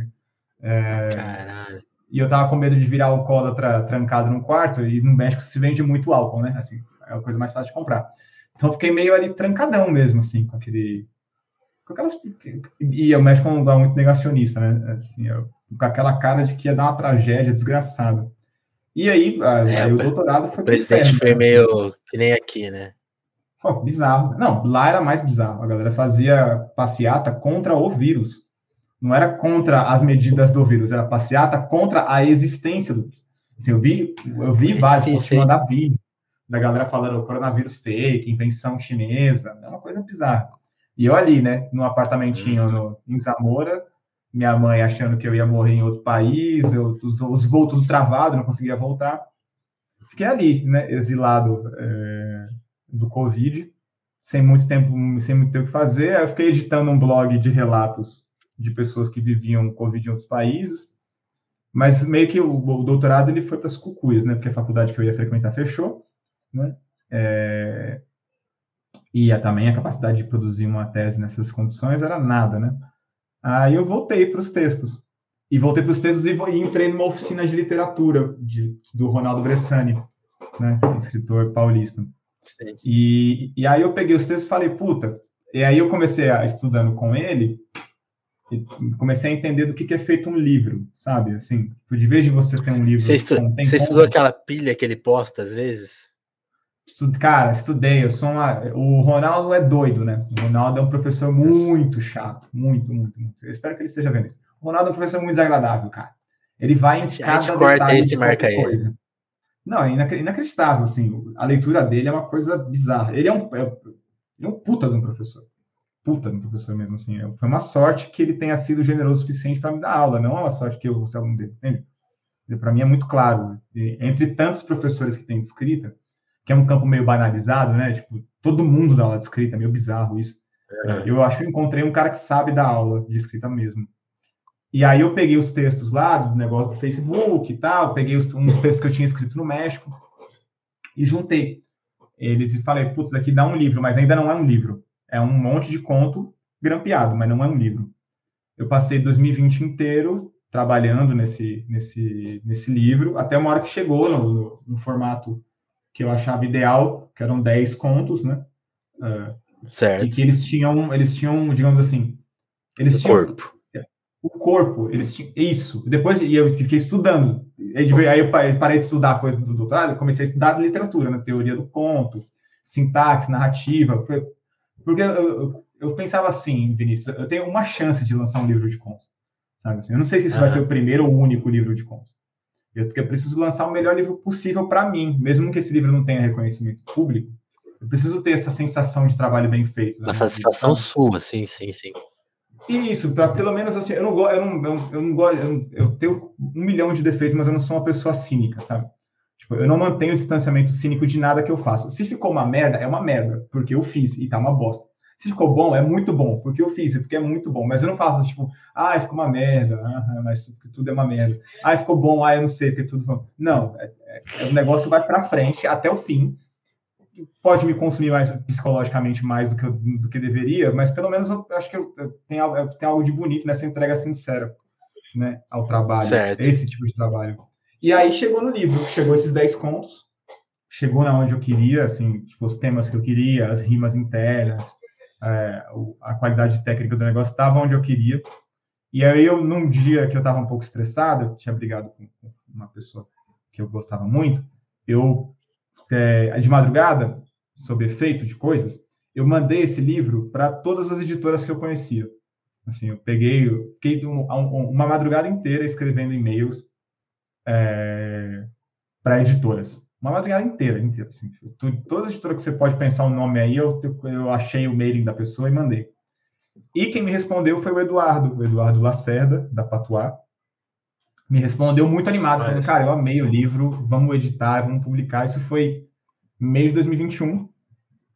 é... Caralho. E eu tava com medo de virar alcoólatra trancado num quarto, e no México se vende muito álcool, né? Assim, é a coisa mais fácil de comprar. Então, eu fiquei meio ali trancadão mesmo, assim, com aquele com aquelas. E o México é um lugar muito negacionista, né? Assim, eu, com aquela cara de que ia dar uma tragédia desgraçada. E aí, é, aí o doutorado foi. O presidente foi né? meio que nem aqui, né? Bizarro. Não, lá era mais bizarro. A galera fazia passeata contra o vírus. Não era contra as medidas do vírus, era passeata contra a existência do vírus. Assim, eu vi, eu vi é vários posts mandar vídeo da galera falando coronavírus fake, invenção chinesa, é uma coisa bizarra. E eu ali, né, no apartamentinho uhum. no, em Zamora, minha mãe achando que eu ia morrer em outro país, eu, os, os voos tudo travado, não conseguia voltar. Fiquei ali, né, exilado é, do Covid, sem muito tempo, sem muito tempo que fazer. Eu fiquei editando um blog de relatos de pessoas que viviam Covid em outros países. Mas meio que o, o doutorado ele foi para as cucuias, né? Porque a faculdade que eu ia frequentar fechou, né? É, e a, também a capacidade de produzir uma tese nessas condições era nada, né? Aí eu voltei para os textos. E voltei para os textos e, e, entrei numa oficina de literatura de, do Ronaldo Bressani, né? Escritor paulista. Sim. E, e aí eu peguei os textos e falei, puta. E aí eu comecei a estudando com ele e comecei a entender do que, que é feito um livro, sabe? Assim, de vez de você ter um livro. Você, estu você estudou aquela pilha que ele posta às vezes? Cara, estudei, eu sou uma... O Ronaldo é doido, né? O Ronaldo é um professor muito chato, muito, muito, muito. Eu espero que ele esteja vendo isso. O Ronaldo é um professor muito desagradável, cara. Ele vai em cada a gente corta esse marca coisa. Não, é inacreditável, assim. A leitura dele é uma coisa bizarra. Ele é um, é, ele é um puta de um professor. Puta de um professor mesmo, assim. Foi uma sorte que ele tenha sido generoso o suficiente para me dar aula, não é uma sorte que eu vou ser aluno dele, entende? Para mim é muito claro. Entre tantos professores que tem de escrita, que é um campo meio banalizado, né? Tipo, todo mundo dá aula de escrita, é meio bizarro isso. É. Eu acho que eu encontrei um cara que sabe dar aula de escrita mesmo. E aí eu peguei os textos lá do negócio do Facebook e tal, peguei os, uns textos que eu tinha escrito no México e juntei eles e falei, putz, daqui dá um livro, mas ainda não é um livro. É um monte de conto grampeado, mas não é um livro. Eu passei 2020 inteiro trabalhando nesse, nesse, nesse livro, até uma hora que chegou no, no, no formato que eu achava ideal, que eram 10 contos, né? Uh, certo. E que eles tinham, eles tinham, digamos assim, eles tinham, corpo. O corpo, eles tinham isso. Depois e eu fiquei estudando. Aí eu parei de estudar a coisa do doutorado, comecei a estudar literatura, na né? teoria do conto, sintaxe, narrativa. Porque eu, eu, eu, pensava assim, Vinícius, eu tenho uma chance de lançar um livro de contos. Sabe assim? Eu não sei se isso vai ser o primeiro ou o único livro de contos. Eu, eu preciso lançar o melhor livro possível para mim, mesmo que esse livro não tenha reconhecimento público. Eu preciso ter essa sensação de trabalho bem feito. Né? Uma satisfação sua, sim, sim, sim. Isso, para pelo menos assim, eu não gosto, eu não, eu, eu não gosto, eu, eu, tenho um milhão de defeitos, mas eu não sou uma pessoa cínica, sabe? Tipo, eu não mantenho distanciamento cínico de nada que eu faço. Se ficou uma merda, é uma merda, porque eu fiz e tá uma bosta. Se ficou bom, é muito bom, porque eu fiz, porque é muito bom. Mas eu não faço, tipo, ah, ficou uma merda, ah, mas tudo é uma merda. Ah, ficou bom, ah, eu não sei, porque tudo. Não, é, é, o negócio vai para frente até o fim. Pode me consumir mais psicologicamente mais do que, eu, do que deveria, mas pelo menos eu acho que eu, eu tenho algo de bonito nessa entrega sincera né, ao trabalho, certo. esse tipo de trabalho. E aí chegou no livro, chegou esses 10 contos, chegou na onde eu queria, assim, tipo, os temas que eu queria, as rimas internas, é, a qualidade técnica do negócio estava onde eu queria. E aí eu, num dia que eu estava um pouco estressado, eu tinha brigado com uma pessoa que eu gostava muito, eu, é, de madrugada, sob efeito de coisas, eu mandei esse livro para todas as editoras que eu conhecia. Assim, eu peguei, eu fiquei um, um, uma madrugada inteira escrevendo e-mails é, para editoras. Uma madrugada inteira, inteira. Assim, toda editora que você pode pensar o um nome aí, eu, eu achei o mailing da pessoa e mandei. E quem me respondeu foi o Eduardo, o Eduardo Lacerda, da Patuá. Me respondeu muito animado, Mas... falando, cara, eu amei o livro, vamos editar, vamos publicar. Isso foi mês de 2021.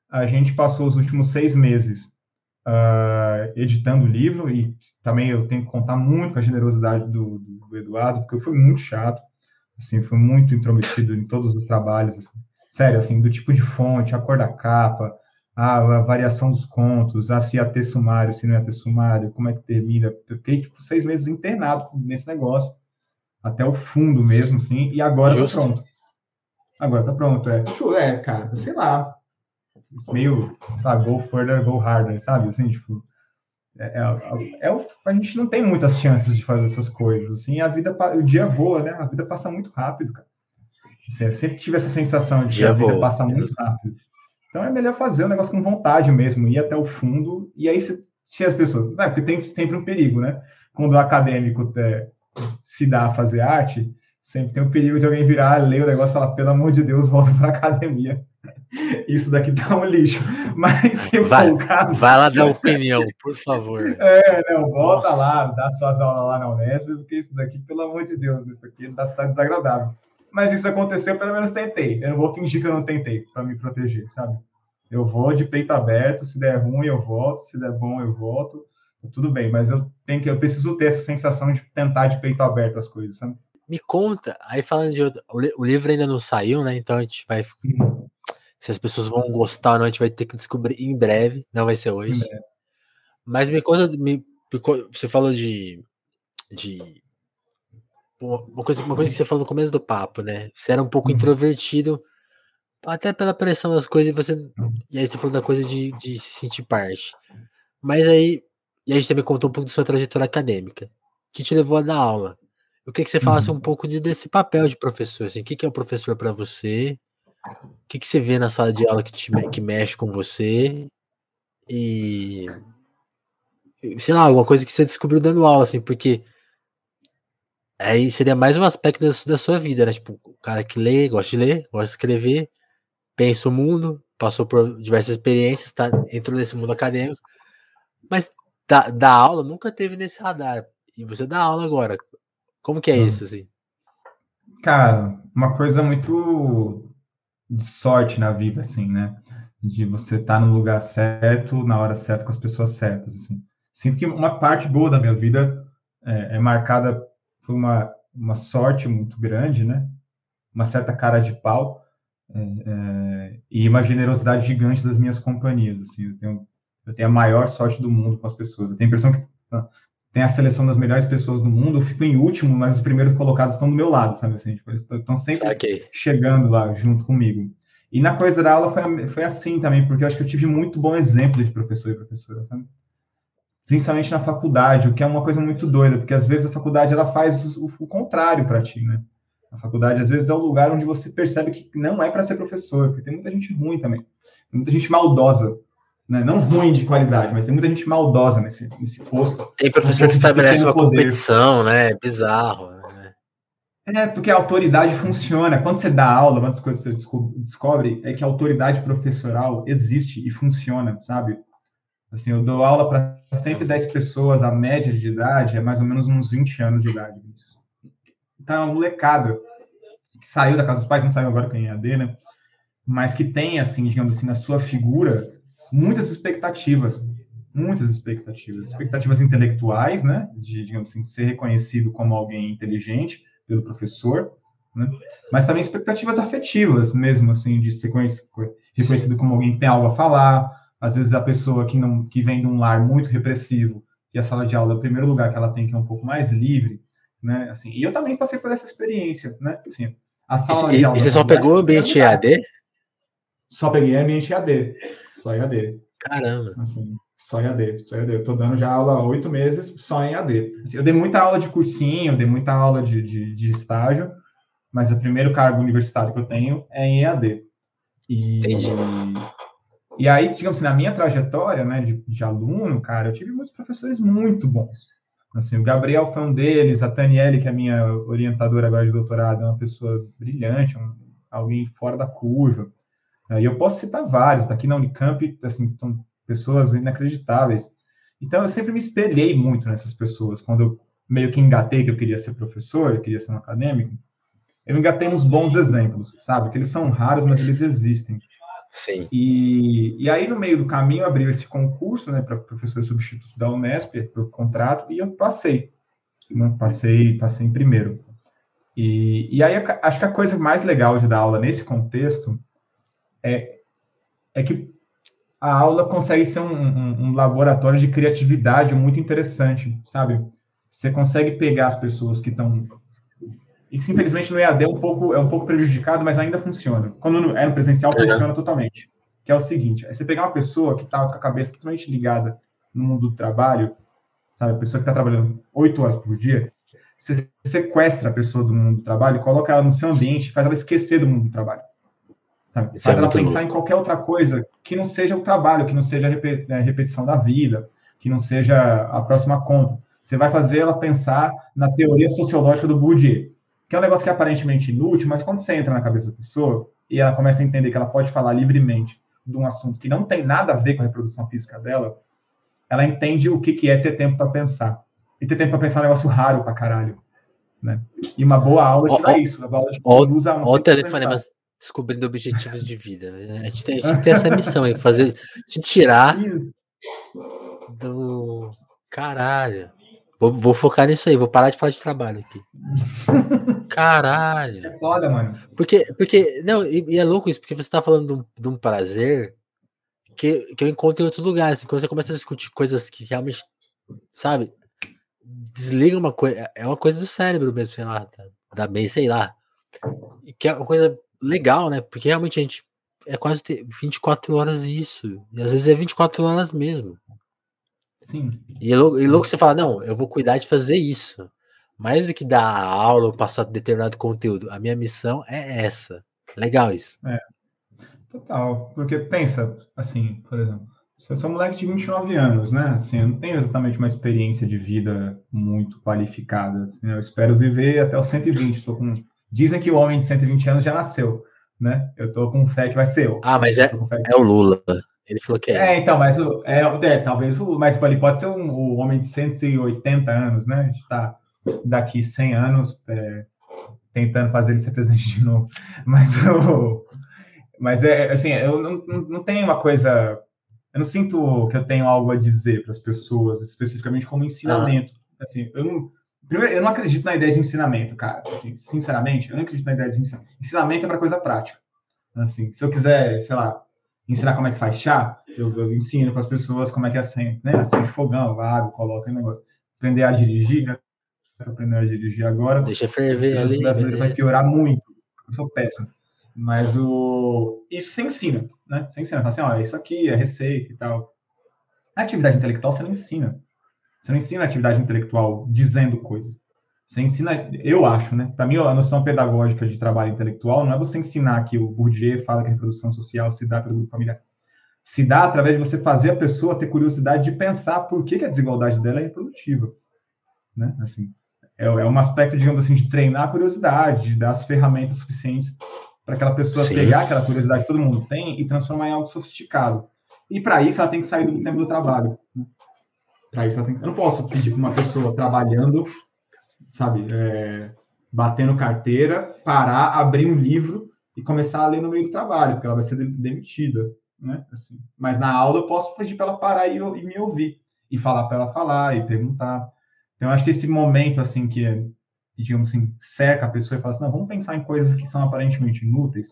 A gente passou os últimos seis meses uh, editando o livro e também eu tenho que contar muito com a generosidade do, do, do Eduardo, porque eu fui muito chato, assim, fui muito intrometido em todos os trabalhos, assim, sério, assim, do tipo de fonte, a cor da capa, a, a, variação dos contos, a se ia ter sumário, se não ia ter sumário, como é que termina. Eu fiquei, tipo, seis meses internado nesse negócio, até o fundo mesmo, assim, e agora tá Justo. tá pronto. Agora tá pronto, é. É, cara, sei lá, meio, sabe, go further, go harder, sabe? Assim, tipo, é, é, é, a gente não tem muitas chances de fazer essas coisas, assim, a vida, o dia voa, né? A vida passa muito rápido, cara. Assim, eu sempre tive essa sensação de que a vida voa. passa muito rápido. Então é melhor fazer o negócio com vontade mesmo, ir até o fundo, e aí se, se as pessoas. Sabe, porque tem sempre um perigo, né? Quando o acadêmico é, se dá a fazer arte, sempre tem o perigo de alguém virar, ler o negócio e falar, pelo amor de Deus, volta para academia. Isso daqui tá um lixo. Mas se vai, for o caso. Vai lá dar opinião, por favor. É, não, volta Nossa. lá, dá suas aulas lá na Unesp, porque isso daqui, pelo amor de Deus, isso daqui tá, tá desagradável. Mas isso aconteceu, pelo menos tentei. Eu não vou fingir que eu não tentei para me proteger, sabe? Eu vou de peito aberto, se der ruim eu volto, se der bom eu volto, tudo bem, mas eu tenho que eu preciso ter essa sensação de tentar de peito aberto as coisas, sabe? Me conta, aí falando de o livro ainda não saiu, né? Então a gente vai uhum. se as pessoas vão gostar ou não, a gente vai ter que descobrir em breve, não vai ser hoje. Mas me conta, me, você falou de, de uma coisa, uma coisa que você falou no começo do papo, né? Você era um pouco uhum. introvertido, até pela pressão das coisas, e você. E aí você falou da coisa de, de se sentir parte. Mas aí. E a gente também contou um pouco da sua trajetória acadêmica, que te levou a dar aula. Eu queria que você falasse uhum. um pouco de, desse papel de professor, assim, o que, que é o professor para você? O que, que você vê na sala de aula que, te, que mexe com você? E. Sei lá, alguma coisa que você descobriu dando aula, assim, porque. Aí seria mais um aspecto da, da sua vida, né? Tipo, o cara que lê, gosta de ler, gosta de escrever, pensa o mundo, passou por diversas experiências, tá, entrou nesse mundo acadêmico, mas da, da aula nunca teve nesse radar. E você dá aula agora. Como que é hum. isso, assim? Cara, uma coisa muito de sorte na vida, assim, né? De você estar tá no lugar certo, na hora certa, com as pessoas certas, assim. Sinto que uma parte boa da minha vida é, é marcada por uma, uma sorte muito grande, né? Uma certa cara de pau é, é, e uma generosidade gigante das minhas companhias, assim. Eu tenho, eu tenho a maior sorte do mundo com as pessoas. Eu tenho a impressão que ah, tem a seleção das melhores pessoas do mundo, eu fico em último, mas os primeiros colocados estão do meu lado, sabe assim? Tipo, eles estão sempre okay. chegando lá junto comigo. E na coisa da aula foi, foi assim também, porque eu acho que eu tive muito bom exemplo de professor e professora, sabe? Principalmente na faculdade, o que é uma coisa muito doida, porque às vezes a faculdade ela faz o, o contrário para ti, né? A faculdade às vezes é o lugar onde você percebe que não é para ser professor, porque tem muita gente ruim também, tem muita gente maldosa né? não ruim de qualidade, mas tem muita gente maldosa nesse, nesse posto. Tem professor que estabelece uma poder. competição, né? É bizarro. Né? É, porque a autoridade funciona. Quando você dá aula, uma das coisas que você descobre é que a autoridade professoral existe e funciona, sabe? Assim, eu dou aula para 110 pessoas, a média de idade é mais ou menos uns 20 anos de idade. Isso. Então, é uma molecada que saiu da casa dos pais, não saiu agora com a EAD, né? Mas que tem, assim, digamos assim, na sua figura muitas expectativas, muitas expectativas, expectativas intelectuais, né, de, digamos assim, ser reconhecido como alguém inteligente pelo professor, né? Mas também expectativas afetivas mesmo, assim, de ser reconhecido como alguém que tem algo a falar. Às vezes a pessoa que não que vem de um lar muito repressivo e a sala de aula é o primeiro lugar que ela tem que é um pouco mais livre, né? Assim, e eu também passei por essa experiência, né? Assim, a sala e, de aula. E você só pegou o ambiente EAD? Só peguei ambiente EAD, só EAD. Caramba. Assim, só EAD, só EAD. Eu tô dando já aula há oito meses só em EAD. Assim, eu dei muita aula de cursinho, dei muita aula de, de, de, estágio, mas o primeiro cargo universitário que eu tenho é em EAD. E, Entendi. e aí, digamos assim, na minha trajetória né, de, de aluno, cara, eu tive muitos professores muito bons. Assim, o Gabriel foi um deles, a Taniele, que é a minha orientadora agora de doutorado, é uma pessoa brilhante, um, alguém fora da curva. E eu posso citar vários, daqui na Unicamp, assim, são pessoas inacreditáveis. Então, eu sempre me espelhei muito nessas pessoas. Quando eu meio que engatei que eu queria ser professor, eu queria ser um acadêmico, eu engatei nos bons exemplos, sabe? Que eles são raros, mas eles existem. Sim. E, e aí, no meio do caminho, abriu esse concurso, né, para professor substituto da Unesp, o contrato, e eu passei. Né? Passei, passei em primeiro. E, e aí, acho que a coisa mais legal de dar aula nesse contexto é, é que a aula consegue ser um, um, um, laboratório de criatividade muito interessante, sabe? Você consegue pegar as pessoas que estão. Isso, infelizmente, no EAD é um pouco, é um pouco prejudicado, mas ainda funciona. Quando é no presencial, é. funciona totalmente. Que é o seguinte: é você pegar uma pessoa que está com a cabeça totalmente ligada no mundo do trabalho, sabe? A pessoa que está trabalhando oito horas por dia, você sequestra a pessoa do mundo do trabalho, coloca ela no seu ambiente, faz ela esquecer do mundo do trabalho. Sabe? Faz é ela pensar louco. em qualquer outra coisa que não seja o trabalho, que não seja a né, repetição da vida, que não seja a próxima conta. Você vai fazer ela pensar na teoria sociológica do Bourdieu, que é um negócio que é aparentemente inútil, mas quando você entra na cabeça da pessoa e ela começa a entender que ela pode falar livremente de um assunto que não tem nada a ver com a reprodução física dela, ela entende o que, que é ter tempo para pensar. E ter tempo para pensar é um negócio raro pra caralho. Né? E uma boa aula dá isso. Uma aula de usa um o telefonemas, descobrindo objetivos de vida. A gente tem, a gente tem essa missão aí, fazer, de tirar do. Caralho. Vou, vou focar nisso aí, vou parar de falar de trabalho aqui. Caralho. É foda, mano. Porque, porque não, e, e, é louco isso, porque você tá falando de um, de um prazer que, que eu encontro em outros lugares. Assim, quando você começa a discutir coisas que realmente, sabe, desliga uma coisa, é uma coisa do cérebro mesmo, sei lá, da, da sei lá. Que é uma coisa legal, né? Porque realmente a gente é quase 24 horas isso. E às vezes é 24 horas mesmo. Sim. E é louco, e louco que você fala, não, eu vou cuidar de fazer isso. Mais do que dar aula ou passar determinado conteúdo. A minha missão é essa. Legal isso. É. Total. Porque pensa, assim, por exemplo, eu sou um moleque de 29 anos, né? Assim, eu não tenho exatamente uma experiência de vida muito qualificada. Assim, eu espero viver até os 120. Estou com Dizem que o homem de 120 anos já nasceu, né? Eu tô com fé que vai ser eu. Ah, mas é, é o Lula. Ele falou que é. É, então, mas o, é, é talvez o, mas ele pode ser um, o homem de 180 anos, né? A gente tá daqui 100 anos é, tentando fazer ele ser presidente de novo. Mas o, mas é assim, eu não, não tenho uma coisa, eu não sinto que eu tenho algo a dizer para as pessoas, especificamente como ensinamento. Ah. Assim, eu não, Primeiro, eu não acredito na ideia de ensinamento, cara. Assim, sinceramente, eu não acredito na ideia de ensinamento. Ensinamento é para coisa prática. Assim, se eu quiser, sei lá, ensinar como é que faz chá, eu, eu ensino para as pessoas como é que acende, né? Acende fogão, água, coloca o negócio. Aprender a dirigir, né? Aprender a dirigir agora. Deixa ferver ali. O brasileiro vai piorar muito. Eu sou péssimo. Mas o... isso você ensina, né? Você ensina. Fala assim, ó, isso aqui é receita e tal. A atividade intelectual você não ensina. Você não ensina atividade intelectual dizendo coisas. Você ensina, eu acho, né? Para mim, a noção pedagógica de trabalho intelectual não é você ensinar que o Bourdieu fala que a reprodução social se dá pelo grupo familiar. Se dá através de você fazer a pessoa ter curiosidade de pensar por que, que a desigualdade dela é reprodutiva. Né? Assim, é, é um aspecto, digamos assim, de treinar a curiosidade, de dar as ferramentas suficientes para aquela pessoa Sim. pegar aquela curiosidade que todo mundo tem e transformar em algo sofisticado. E para isso ela tem que sair do tempo do trabalho. Né? Para isso, eu não posso pedir para uma pessoa trabalhando, sabe, é, batendo carteira, parar, abrir um livro e começar a ler no meio do trabalho, porque ela vai ser demitida, né? Assim. Mas na aula eu posso pedir para ela parar e, e, me ouvir, e falar para ela falar, e perguntar. Então, eu acho que esse momento, assim, que digamos assim, cerca a pessoa e fala assim, não, vamos pensar em coisas que são aparentemente inúteis,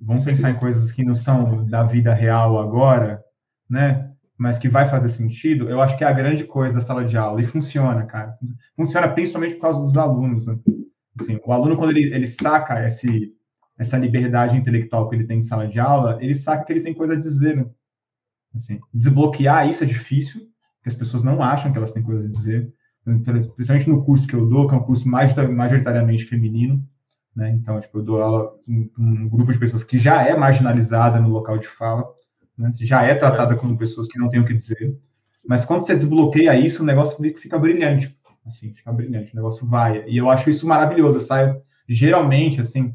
vamos Sim. pensar em coisas que não são da vida real agora, né? Mas que vai fazer sentido, eu acho que é a grande coisa da sala de aula. E funciona, cara. Funciona principalmente por causa dos alunos. Né? Assim, o aluno, quando ele, ele saca esse, essa liberdade intelectual que ele tem em sala de aula, ele saca que ele tem coisa a dizer. Né? Assim, desbloquear isso é difícil, porque as pessoas não acham que elas têm coisa a dizer. Principalmente no curso que eu dou, que é um curso majoritariamente feminino. Né? Então, tipo, eu dou aula para um grupo de pessoas que já é marginalizada no local de fala né? já é tratada como pessoas que não têm o que dizer. Mas quando você desbloqueia isso, o negócio fica brilhante. Assim, fica brilhante, o negócio vai. E eu acho isso maravilhoso. Eu saio, geralmente, assim,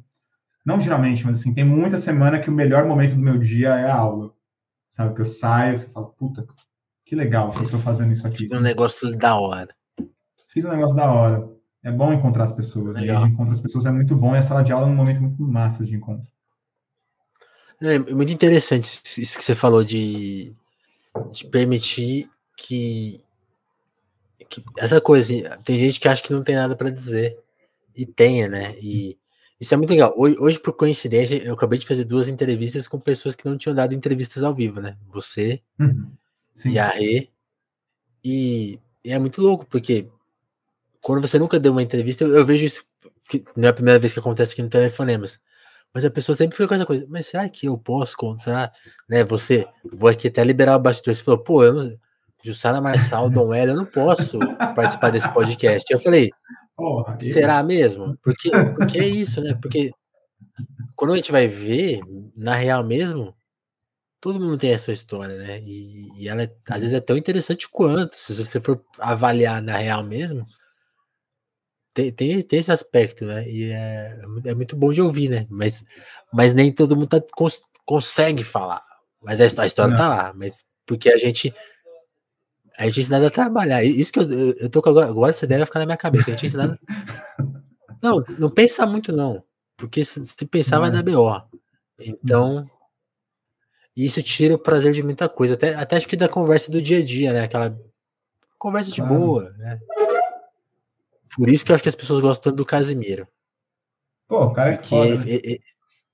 não geralmente, mas assim, tem muita semana que o melhor momento do meu dia é a aula. Sabe, que eu saio, você fala, puta, que legal que eu tô fazendo isso aqui. Fiz um negócio da hora. Fiz um negócio da hora. É bom encontrar as pessoas. Né? Encontrar as pessoas é muito bom e a sala de aula é um momento muito massa de encontro. É muito interessante isso que você falou de, de permitir que, que, essa coisa, tem gente que acha que não tem nada para dizer e tenha, né? E isso é muito legal. Hoje, hoje, por coincidência, eu acabei de fazer duas entrevistas com pessoas que não tinham dado entrevistas ao vivo, né? Você uhum. e a Rê. E, e, é muito louco, porque quando você nunca deu uma entrevista, eu, eu vejo isso, não é a primeira vez que acontece aqui no Telefonemas mas a pessoa sempre fica com essa coisa, mas será que eu posso contar, né? Você, vou aqui até liberar o bastidor. Você falou, pô, eu não, Jussara Marçal, Dom Hélio, eu não posso participar desse podcast. Eu falei, Porra, será mesmo? Porque, porque é isso, né? Porque quando a gente vai ver, na real mesmo, todo mundo tem a sua história, né? E, e ela é, às vezes é tão interessante quanto, se você for avaliar na real mesmo, tem, tem, tem esse aspecto, né? E é, é muito bom de ouvir, né? Mas, mas nem todo mundo tá, cons, consegue falar. Mas a, a história tá lá. Mas porque a gente. A gente ensinado a trabalhar. Isso que eu, eu tô com agora, agora essa ideia vai ficar na minha cabeça. A gente ensinado. não, não pensa muito, não. Porque se, se pensar, vai dar BO. Então. Isso tira o prazer de muita coisa. Até, até acho que da conversa do dia a dia, né? Aquela conversa de boa, né? Por isso que eu acho que as pessoas gostam do Casimiro. Pô, o cara é foda, ele, ele,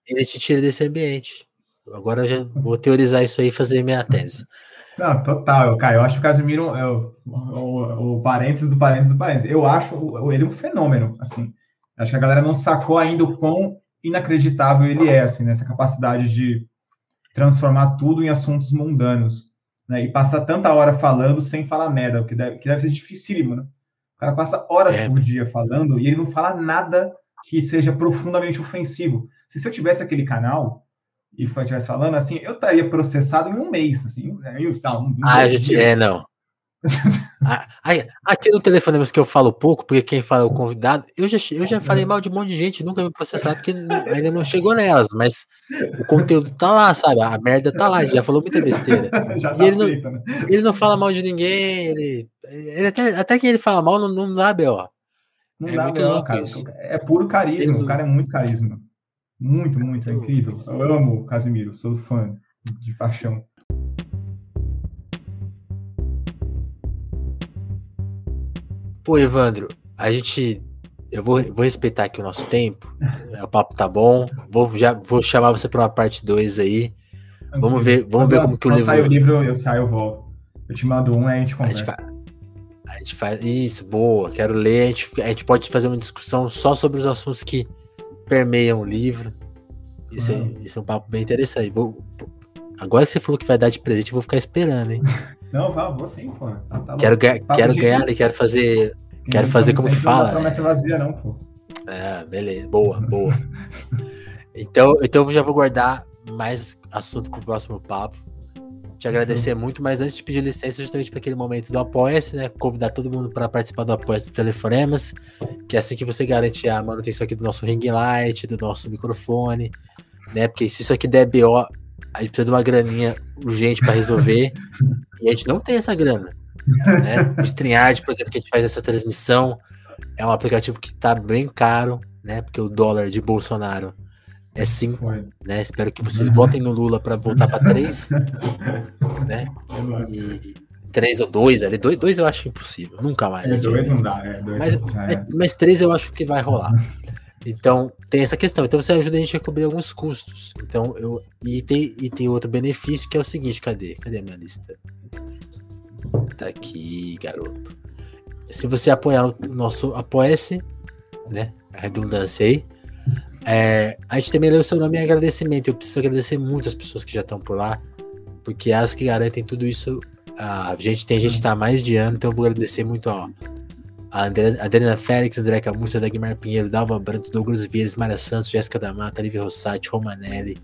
ele, te tira desse ambiente. Agora eu já vou teorizar isso aí e fazer minha tese. Não, total, cara. Eu acho o Casimiro é o, o, o parênteses do parênteses do parênteses. Eu acho ele um fenômeno, assim. Acho que a galera não sacou ainda o quão inacreditável ele é, assim, nessa capacidade de transformar tudo em assuntos mundanos, né? E passar tanta hora falando sem falar merda, o que deve, que deve ser dificílimo, né? O cara passa horas é. por dia falando e ele não fala nada que seja profundamente ofensivo. Se, se eu tivesse aquele canal e estivesse falando assim, eu estaria processado em um mês, assim, né? um, um ah, gente, é, não. Aqui no telefone que eu falo pouco, porque quem fala é o convidado, eu já, eu já falei mal de um monte de gente, nunca me processaram, porque ainda não chegou nelas, mas o conteúdo tá lá, sabe? A merda tá lá, já falou muita besteira. Tá ele, não, né? ele não fala mal de ninguém, ele, ele até, até que ele fala mal, não, não dá B.O. Não é dá B.O., cara. Isso. É puro carisma, ele... o cara é muito carisma. Muito, muito, é incrível. Eu amo o Casimiro, sou fã de paixão. Pô, Evandro, a gente. Eu vou, vou respeitar aqui o nosso tempo. O papo tá bom. Vou, já, vou chamar você para uma parte 2 aí. Vamos ver, vamos ver como que o livro. sai o livro, eu saio, eu volto. Eu te mando um e a gente conversa. A gente, a gente faz. Isso, boa. Quero ler. A gente, a gente pode fazer uma discussão só sobre os assuntos que permeiam o livro. Isso, é, isso é um papo bem interessante. Vou, agora que você falou que vai dar de presente, eu vou ficar esperando, hein? Não, vá, vou sim, pô. Tá, tá quero ga quero ganhar e quero fazer. Quero fazer como que fala. Não promessa vazia, não, pô. É, beleza. Boa, boa. então, então eu já vou guardar mais assunto pro próximo papo. Te agradecer uhum. muito, mas antes de pedir licença, justamente para aquele momento do Apoia-se, né? Convidar todo mundo para participar do Apoia-se do Telefonemas, que é assim que você garante a manutenção aqui do nosso ring light, do nosso microfone, né? Porque se isso aqui der BO, a gente precisa de uma graninha urgente para resolver. e a gente não tem essa grana. Né? O StreamYard, por exemplo, que a gente faz essa transmissão, é um aplicativo que está bem caro, né? Porque o dólar de Bolsonaro é 5, né? Espero que vocês votem no Lula para voltar para 3, né? E três ou dois ali. Dois, dois eu acho impossível, nunca mais. É, não dá, é, dois mas, é. mas três eu acho que vai rolar. Então, tem essa questão. Então, você ajuda a gente a cobrir alguns custos. Então, eu. E tem, e tem outro benefício que é o seguinte: cadê? Cadê a minha lista? Tá aqui, garoto. Se você apoiar o nosso Apoia-se, né? A redundância aí. É, a gente também lê o seu nome em agradecimento. Eu preciso agradecer muito as pessoas que já estão por lá, porque elas que garantem tudo isso. A gente tem gente que tá há mais de ano, então eu vou agradecer muito ó, a Adriana Félix, André Camurça, Dagmar Pinheiro, Dalva Branco, Douglas Vieira, Maria Santos, Jéssica da Mata, Lívia Rossati, Romanelli,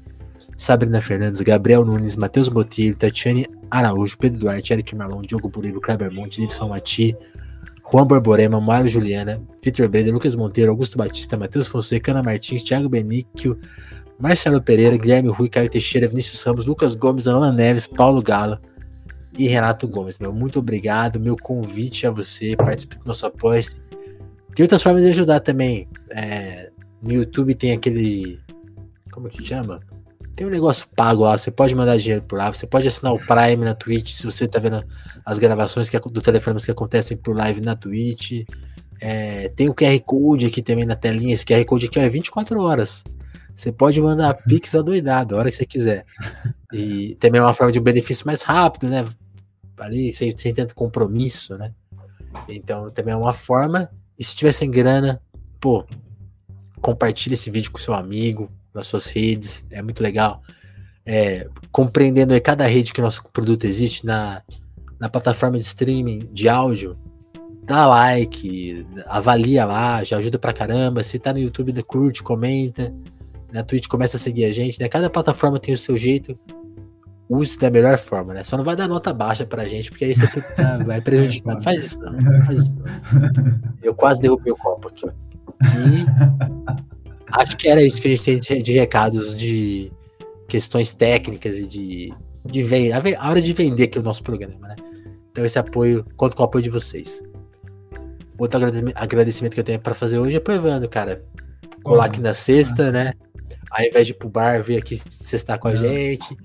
Sabrina Fernandes, Gabriel Nunes, Matheus Botilho, Tatiane Araújo, Pedro Duarte, Eric Marlon, Diogo Burilo, Kleber Monte, Nilson Mati, Juan Borborema, Mário Juliana, Vitor Breda, Lucas Monteiro, Augusto Batista, Matheus Fonseca, Ana Martins, Thiago Benício, Marcelo Pereira, Guilherme Rui, Caio Teixeira, Vinícius Ramos, Lucas Gomes, Ana Neves, Paulo Galo, e Renato Gomes. Meu, muito obrigado. Meu convite a você participar do nosso apoio. Tem outras formas de ajudar também. É, no YouTube tem aquele. Como que chama? Tem um negócio pago lá. Você pode mandar dinheiro por lá. Você pode assinar o Prime na Twitch se você tá vendo as gravações que, do telefone que acontecem por live na Twitch. É, tem o QR Code aqui também na telinha. Esse QR Code aqui é 24 horas. Você pode mandar Pix adoidado, a hora que você quiser. E também é uma forma de um benefício mais rápido, né? Ali, sem, sem tanto compromisso, né? Então também é uma forma. E se tiver sem grana, pô, compartilhe esse vídeo com seu amigo, nas suas redes, é muito legal. É, compreendendo aí cada rede que nosso produto existe na, na plataforma de streaming de áudio, dá like, avalia lá, já ajuda pra caramba. Se tá no YouTube, curte, comenta. Na Twitch começa a seguir a gente, né? Cada plataforma tem o seu jeito use da melhor forma, né? Só não vai dar nota baixa pra gente, porque aí você tá, vai prejudicar. Não faz isso, não. não faz isso, não. Eu quase derrubei o copo aqui, ó. E acho que era isso que a gente tem de recados de questões técnicas e de, de vender. A hora de vender aqui o nosso programa, né? Então esse apoio, conto com o apoio de vocês. Outro agradecimento que eu tenho para fazer hoje é pro Evandro, cara. Colar aqui na sexta, né? Ao invés de ir pro bar, vir aqui sextar com a gente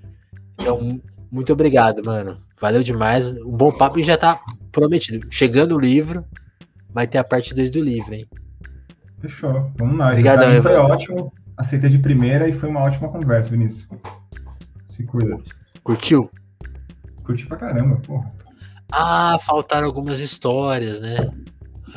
então, muito obrigado, mano. Valeu demais. Um bom papo e já tá prometido. Chegando o livro, vai ter a parte 2 do livro, hein? Fechou. Vamos lá. Obrigado, foi ótimo. Aceitei de primeira e foi uma ótima conversa, Vinícius. Se cuida. Curtiu? Curti pra caramba, porra. Ah, faltaram algumas histórias, né?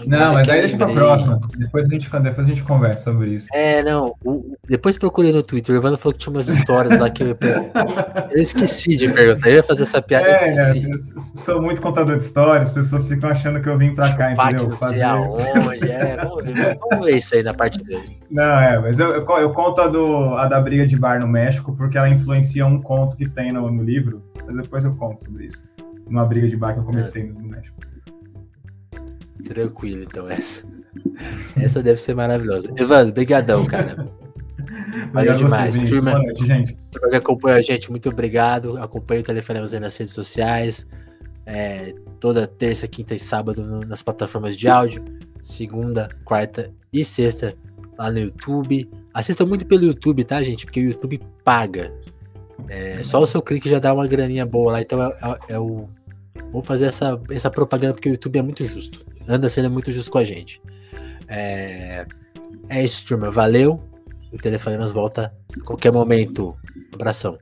Não, mas aí deixa pra próxima. Depois a, gente, depois a gente conversa sobre isso. É, não. O, depois procurei no Twitter. O Evandro falou que tinha umas histórias lá que eu, eu esqueci de perguntar. Eu ia fazer essa piada. É, eu sou muito contador de histórias. As pessoas ficam achando que eu vim pra cá, entendeu? Fazer... aonde, é. Vamos ver, vamos ver, isso aí na parte 2. Não, é, mas eu, eu, eu, conto a, do, a da briga de bar no México porque ela influencia um conto que tem no, no livro. Mas depois eu conto sobre isso. Uma briga de bar que eu comecei é. no México. Tranquilo, então, essa. Essa deve ser maravilhosa. Evandro, brigadão, cara. Valeu demais. Você, Turma, Boa noite, gente. Turma que acompanha a gente, muito obrigado. Acompanhe o Telefonemas aí nas redes sociais. É, toda terça, quinta e sábado no, nas plataformas de áudio. Segunda, quarta e sexta lá no YouTube. Assista muito pelo YouTube, tá, gente? Porque o YouTube paga. É, só o seu clique já dá uma graninha boa lá. Então é, é, é o. Vou fazer essa, essa propaganda porque o YouTube é muito justo anda sendo muito justo com a gente. É, é isso, turma. Valeu. O Telefonemas volta a qualquer momento. abração.